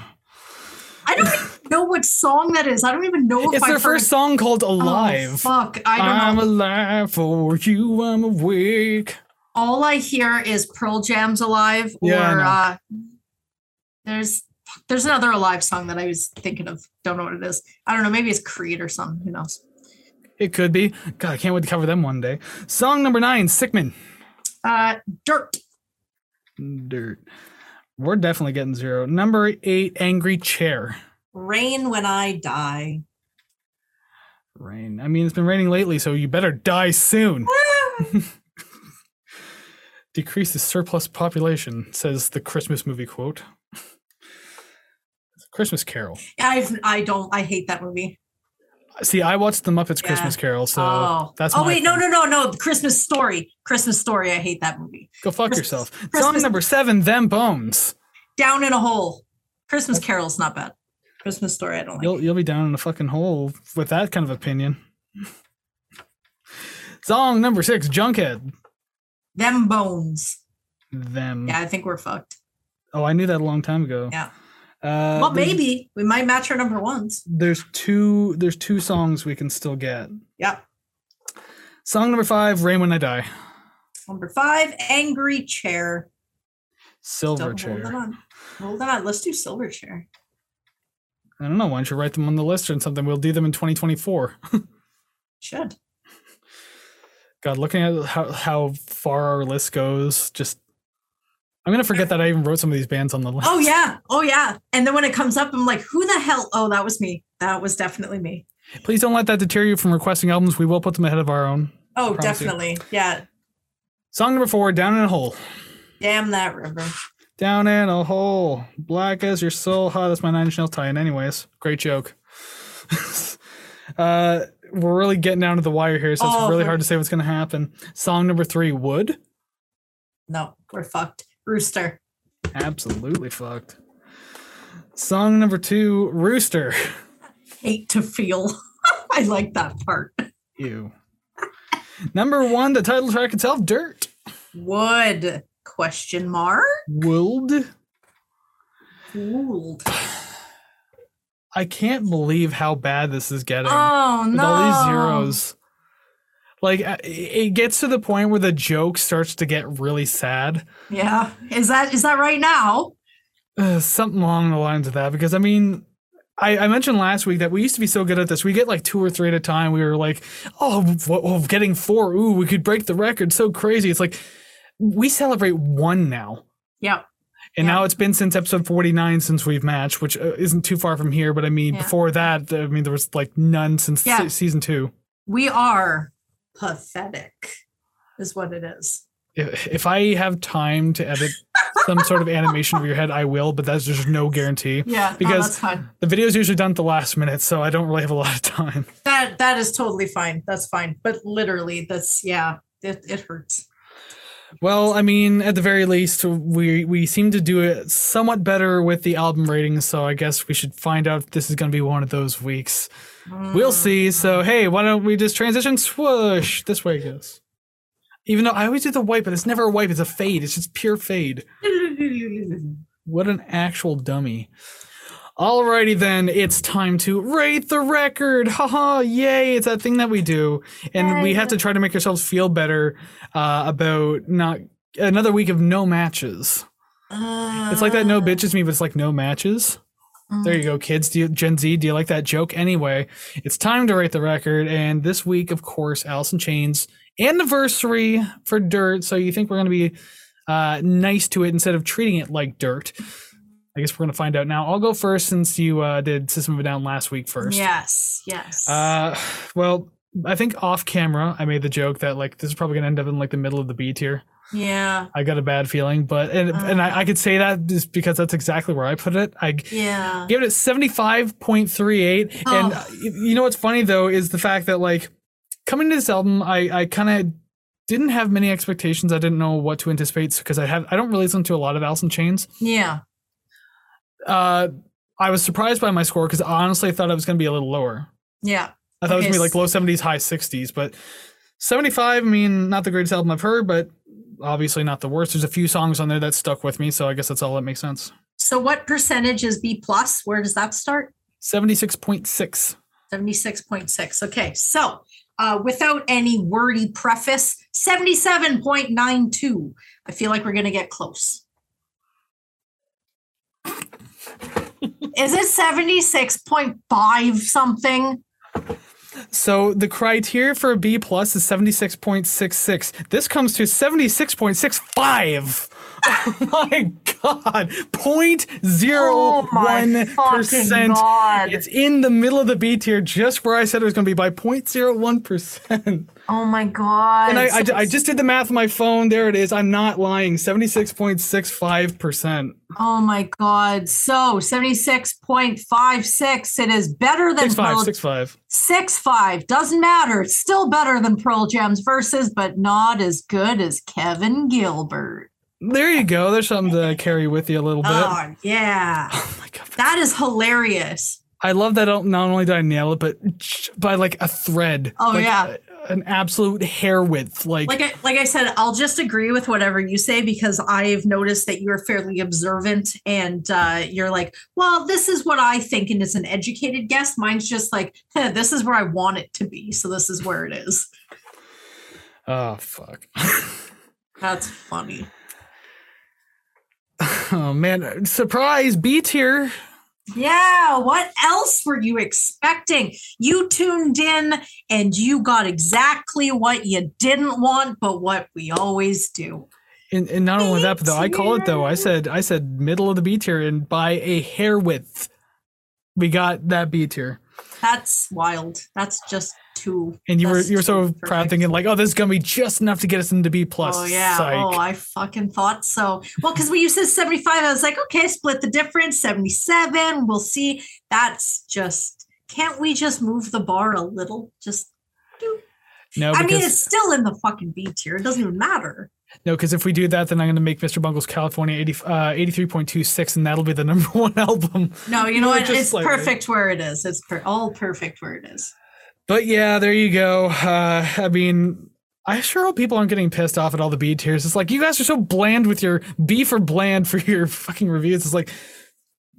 I don't know what song that is. I don't even know if It's I've their first song called Oh, Alive. fuck, I don't know. I'm know. alive for you, I'm awake. All I hear is Pearl Jam's "Alive" or Yeah, uh, there's There's another Alive song that I was thinking of. Don't know what it is. I don't know. Maybe it's Creed or something. Who knows? It could be. God, I can't wait to cover them one day. Song number nine, Sickman. Uh, Dirt. Dirt. We're definitely getting zero. Number eight, Angry Chair. Rain when I die. Rain. I mean, it's been raining lately, so you better die soon. Ah! *laughs* Decrease the surplus population, says the Christmas movie quote. *laughs* Christmas Carol. I've I don't I hate that movie. See, I watched the Muppets Yeah. Christmas Carol, so oh, that's oh wait, no, thing. no, no, no. The Christmas Story. Christmas Story. I hate that movie. Go fuck Christmas- yourself. Song number seven, Them Bones. Down in a hole. Christmas Carol's not bad. Christmas Story. I don't like. You'll you'll be down in a fucking hole with that kind of opinion. Song number six, Junkhead. Them bones. Them. Yeah, I think we're fucked. Oh, I knew that a long time ago. Yeah. Uh, well, maybe we might match our number ones. There's two. There's two songs we can still get. Yeah. Song number five, Rain When I Die. Number five, Angry Chair. Silver Still Chair. on. Hold on. Let's do Silver Chair. I don't know. Why don't you write them on the list or something? We'll do them in 2024. *laughs* Should. God, looking at how how far our list goes, just I'm gonna forget that I even wrote some of these bands on the list. Oh yeah. Oh yeah. And then when it comes up, I'm like, who the hell? Oh, that was me. That was definitely me. Please don't let that deter you from requesting albums. We will put them ahead of our own. Oh, Promise you. definitely. Yeah. Song number four, Down in a Hole. Damn that river. Down in a hole, black as your soul. Ha, that's my Nine Inch Nails tie-in. Anyways, great joke. *laughs* uh, we're really getting down to the wire here, so it's Oh, really hard to say what's gonna happen. Song number three, Would. No, we're fucked. Rooster. Absolutely fucked. Song number two, Rooster. *laughs* Hate to feel. *laughs* I like that part. Ew. Number one, the title track itself, Dirt. Would. Question mark. Wold. Gould. I can't believe how bad this is getting. Oh with no. all these zeros. Like uh, it gets to the point where the joke starts to get really sad. Yeah. Is that is that right now? Uh, something along the lines of that. Because I mean, I, I mentioned last week that we used to be so good at this. We get like two or three at a time. We were like, oh, oh, getting four. Ooh, we could break the record. So crazy. It's like we celebrate one now. Yeah. And Yeah. now it's been since episode 49 since we've matched, which uh, isn't too far from here. But I mean, Yeah. before that, I mean, there was like none since Yeah. se- season two. We are pathetic, is what it is. if, if I have time to edit some sort of animation of your head, I will, but that's just no guarantee. Yeah. no, Because- that's fine. The video is usually done at the last minute, so I don't really have a lot of time. That that is totally fine. That's fine. But literally, that's yeah. It it hurts. Well, I mean, at the very least, we we seem to do it somewhat better with the album ratings, so I guess we should find out if this is going to be one of those weeks. We'll hmm. see. So, hey, why don't we just transition swoosh this way, I guess. Even though I always do the wipe, but it's never a wipe, it's a fade. It's just pure fade. *laughs* What an actual dummy. Alrighty then, it's time to rate the record. Haha, yay, it's that thing that we do. And we have to try to make ourselves feel better uh, about not another week of no matches. It's like that no bitches me, but it's like no matches. There you go, kids. Do you, Gen Z, do you like that joke? Anyway, it's time to rate the record. And this week, of course, Alice in Chains anniversary for Dirt. So you think we're going to be uh, nice to it instead of treating it like dirt? I guess we're going to find out now. I'll go first since you uh, did System of a Down last week first. Yes. Yes. Uh, well, I think off camera, I made the joke that like this is probably going to end up in like the middle of the B tier. yeah. I got a bad feeling, but and, and I, I could say that just because that's exactly where I put it. I Yeah. give it 75.38 and Oh. uh, you know what's funny though is the fact that like coming to this album i i kind of didn't have many expectations i didn't know what to anticipate because i have i don't really listen to a lot of Alice in Chains. Yeah. Uh i was surprised by my score because honestly i thought it was going to be a little lower Yeah. i thought it was going to be like low 70s high 60s but 75 i mean not the greatest album i've heard but obviously not the worst there's a few songs on there that stuck with me so i guess that's all that makes sense So what percentage is B plus? Where does that start? 76.6 76.6. Okay. So uh, without any wordy preface, 77.92. I feel like we're going to get close. Is it 76.5 something? So the criteria for a B plus is 76.66. This comes to 76.65. *laughs* Oh my god. 0.01%. God. it's in the middle of the B tier, just where I said it was going to be by 0.01%. Oh my God. And I, I, I just did the math on my phone. There it is. I'm not lying. 76.65%. Oh my God. So 76.56. It is better than 65, Pearl 65. Six five doesn't matter. It's still better than Pearl Jam's verses, but not as good as Kevin Gilbert. There you go. There's something to carry with you a little bit. Oh yeah, *laughs* Oh my god. that is hilarious. I love that oh, not only did I nail it, but by like a thread. Oh, Like, yeah. An absolute hair width. Like, Like I, like I said, I'll just agree with whatever you say because I've noticed that you're fairly observant and uh, you're like, well, this is what I think, and as an educated guess, mine's just like, "Huh, this is where I want it to be, so this is where it is. oh fuck. *laughs* That's funny. oh man, surprise B tier. Yeah, what else were you expecting? You tuned in and you got exactly what you didn't want, but what we always do. And, and not only that, but though I call it though. I said I said middle of the B tier, and by a hair width, we got that B tier. That's wild. That's just too. And you were you were so too proud, thinking like, oh, this is gonna be just enough to get us into B plus. Oh yeah. Psych. Oh, I fucking thought so. Well, because when you said 75, I was like, okay, split the difference. 77. We'll see. That's just can't we just move the bar a little? Just no, I mean, it's still in the fucking B tier. It doesn't even matter. no, because if we do that, then I'm gonna make Mr. Bungle's California 80, uh, 83.26, and that'll be the *laughs* number one album. No, you know what? It's perfect where it is. It's per- all perfect where it is. But yeah, there you go. Uh, I mean, I sure hope people aren't getting pissed off at all the B tiers. It's like you guys are so bland with your B for bland for your fucking reviews. It's like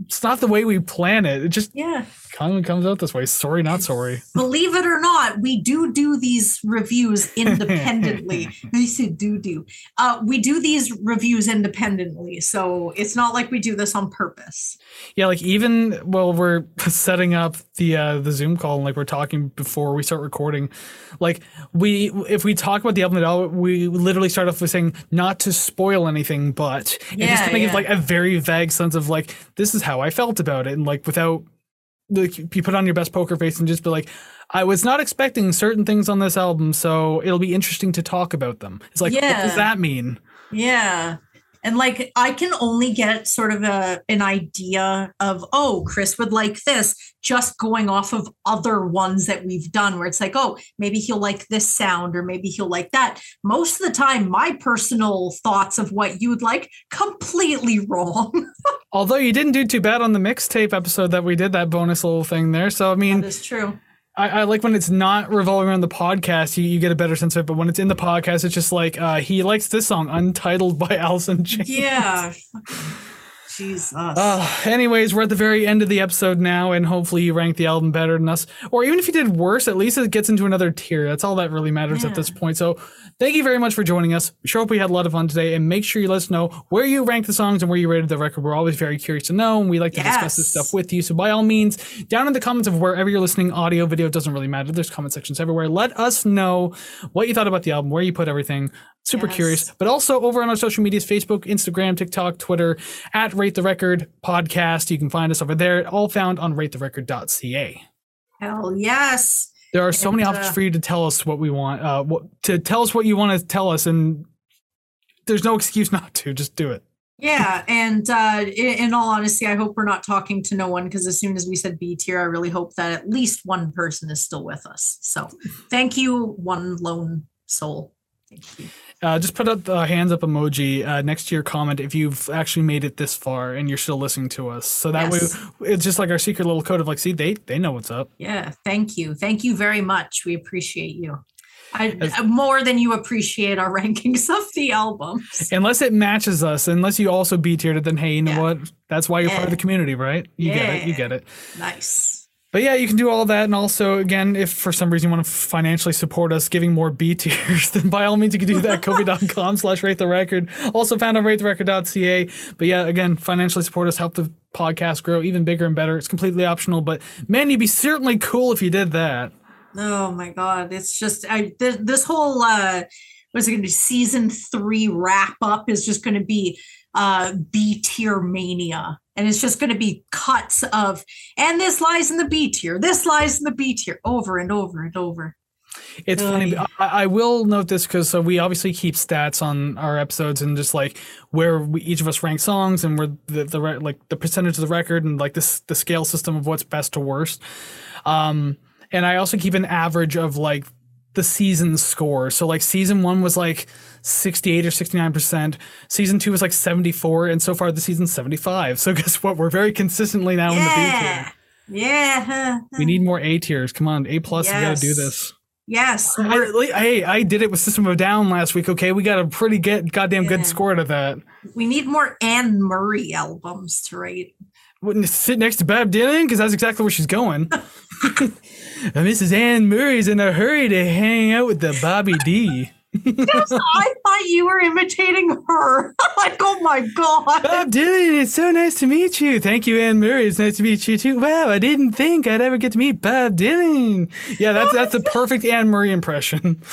it's not the way we plan it. It just Yeah. kind of comes out this way. Sorry, not sorry. Believe it or not, we do do these reviews independently. *laughs* I said do do. Uh, we do these reviews independently, so it's not like we do this on purpose. Yeah, like even while we're setting up the uh, the Zoom call and like we're talking before we start recording, like we if we talk about the album at all, we literally start off with saying not to spoil anything, but it just kind of yeah. like a very vague sense of like this is how I felt about it, and like without like you put on your best poker face and just be like. I was not expecting certain things on this album, so it'll be interesting to talk about them. It's like, yeah. what does that mean? Yeah. And like I can only get sort of a an idea of oh Chris would like this just going off of other ones that we've done where it's like oh maybe he'll like this sound or maybe he'll like that. Most of the time my personal thoughts of what you would like completely wrong. *laughs* Although you didn't do too bad on the mixtape episode that we did, that bonus little thing there. So, I mean, that is true. I, I like when it's not revolving around the podcast, you, you get a better sense of it. But when it's in the podcast, it's just like uh, he likes this song, Untitled by *laughs* Allison James. Yeah. *laughs* Jesus. Uh, anyways, we're at the very end of the episode now, and hopefully you rank the album better than us. Or even if you did worse, at least it gets into another tier. That's all that really matters at this point. So thank you very much for joining us. We sure hope we had a lot of fun today, and make sure you let us know where you ranked the songs and where you rated the record. We're always very curious to know, and we like to discuss this stuff with you. So by all means, down in the comments of wherever you're listening, audio, video, it doesn't really matter. There's comment sections everywhere. Let us know what you thought about the album, where you put everything. Super Yes. curious. But also over on our social medias Facebook, Instagram, TikTok, Twitter, at Rate the Record Podcast. You can find us over there, all found on rate the ratetherecord.ca. Hell yes. There are so many options uh, for you to tell us what we want, uh, what, to tell us what you want to tell us, and there's no excuse *laughs* not to. Just do it. Yeah, and uh, in, in all honesty, I hope we're not talking to no one because as soon as we said B tier, I really hope that at least one person is still with us. So, thank you, one lone soul. Thank you. Uh, just put up the hands up emoji uh, next to your comment if you've actually made it this far and you're still listening to us. So that Yes. way, it's just like our secret little code of like, see, they they know what's up. Yeah, thank you, thank you very much. We appreciate you. I, As- more than you appreciate our *laughs* rankings of the albums. Unless it matches us, unless you also B tiered it, then hey, you know Yeah. what? That's why you're part of the community, right? You get it. You get it. Nice. But yeah, you can do all that. And also, again, if for some reason you want to financially support us giving more B *laughs* tiers, then by all means you can do that. Ko-fi.com *laughs* slash rate the record. Also found on ratetherecord.ca. But yeah, again, financially support us, help the podcast grow even bigger and better. It's completely optional, but man, you'd be certainly cool if you did that. Oh my god, it's just I this, this whole uh was it going to be season 3 wrap up is just going to be uh B tier mania and it's just going to be cuts of and this lies in the B tier. This lies in the B tier over and over and over. It's funny. I, I, will note this because so we obviously keep stats on our episodes and just like where we, each of us rank songs and where the, the like the percentage of the record and like this the scale system of what's best to worst. Um, and I also keep an average of like the season score. So like season one was like 68 or 69%. Season two was like 74. And so far the season 75. So *laughs* guess what? We're very consistently now yeah. in the B tier. Yeah. We need more A tiers. Come on, A plus. Yes. We got to do this. Yes. I, hey, I did it with System of Down last week. Okay, we got a pretty good, goddamn yeah. good score out of that. We need more Anne Murray albums to rate. Wouldn't sit next to Bob Dylan because that's exactly where she's going. *laughs* *laughs* Mrs. Anne Murray's in a hurry to hang out with the Bobby D. yes, I thought you were imitating her. *laughs* like, oh my god. Bob Dylan, it's so nice to meet you. Thank you, Anne Murray. It's nice to meet you too. Wow, I didn't think I'd ever get to meet Bob Dylan. Yeah, that's that's a perfect Anne Murray impression. *laughs*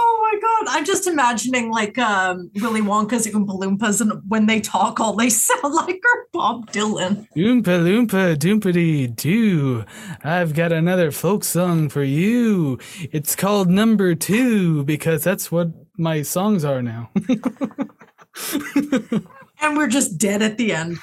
Oh my god. I'm just imagining like um, Willy Wonka's Oompa Loompas and when they talk all they *laughs* sound like are Bob Dylan. Oompa Loompa Doompity Doo. I've got another folk song for you. It's called Number Two because that's what my songs are now. *laughs* and we're just dead at the end.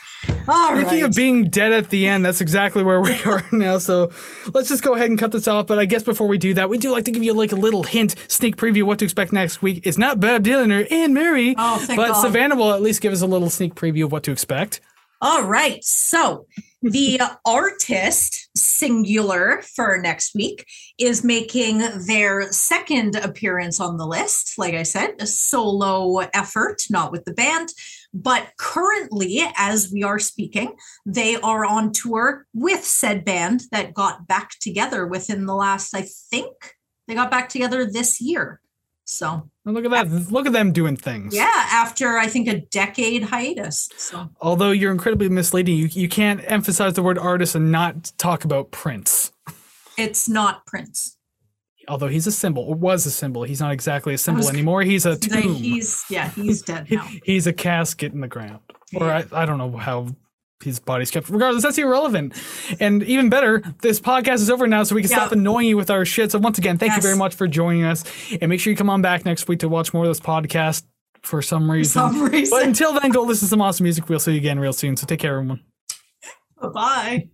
All Speaking right. of being dead at the end, that's exactly where we *laughs* are now. So let's just go ahead and cut this off. But I guess before we do that, we do like to give you like a little hint, sneak preview what to expect next week. It's not Bob Dylan or Anne Murray, oh, but God. Savannah will at least give us a little sneak preview of what to expect. All right. So the artist singular for next week is making their second appearance on the list. Like I said, a solo effort, not with the band. But currently, as we are speaking, they are on tour with said band that got back together within the last, I think they got back together this year. So Oh, look at that. Look at them doing things. Yeah, after I think a decade hiatus. So although you're incredibly misleading, you, you can't emphasize the word artist and not talk about Prince. It's not Prince. Although he's a symbol, or was a symbol. He's not exactly a symbol was, anymore. He's a tomb. He's yeah, he's dead *laughs* now. he's a casket in the ground. Or I, I don't know how his body's kept. Regardless, that's irrelevant. And even better, this podcast is over now, so we can yeah. stop annoying you with our shit. So once again, thank yes. you very much for joining us, and make sure you come on back next week to watch more of this podcast for some reason. For some reason. But until then, go listen to some awesome music. We'll see you again real soon. So take care, everyone. Bye bye.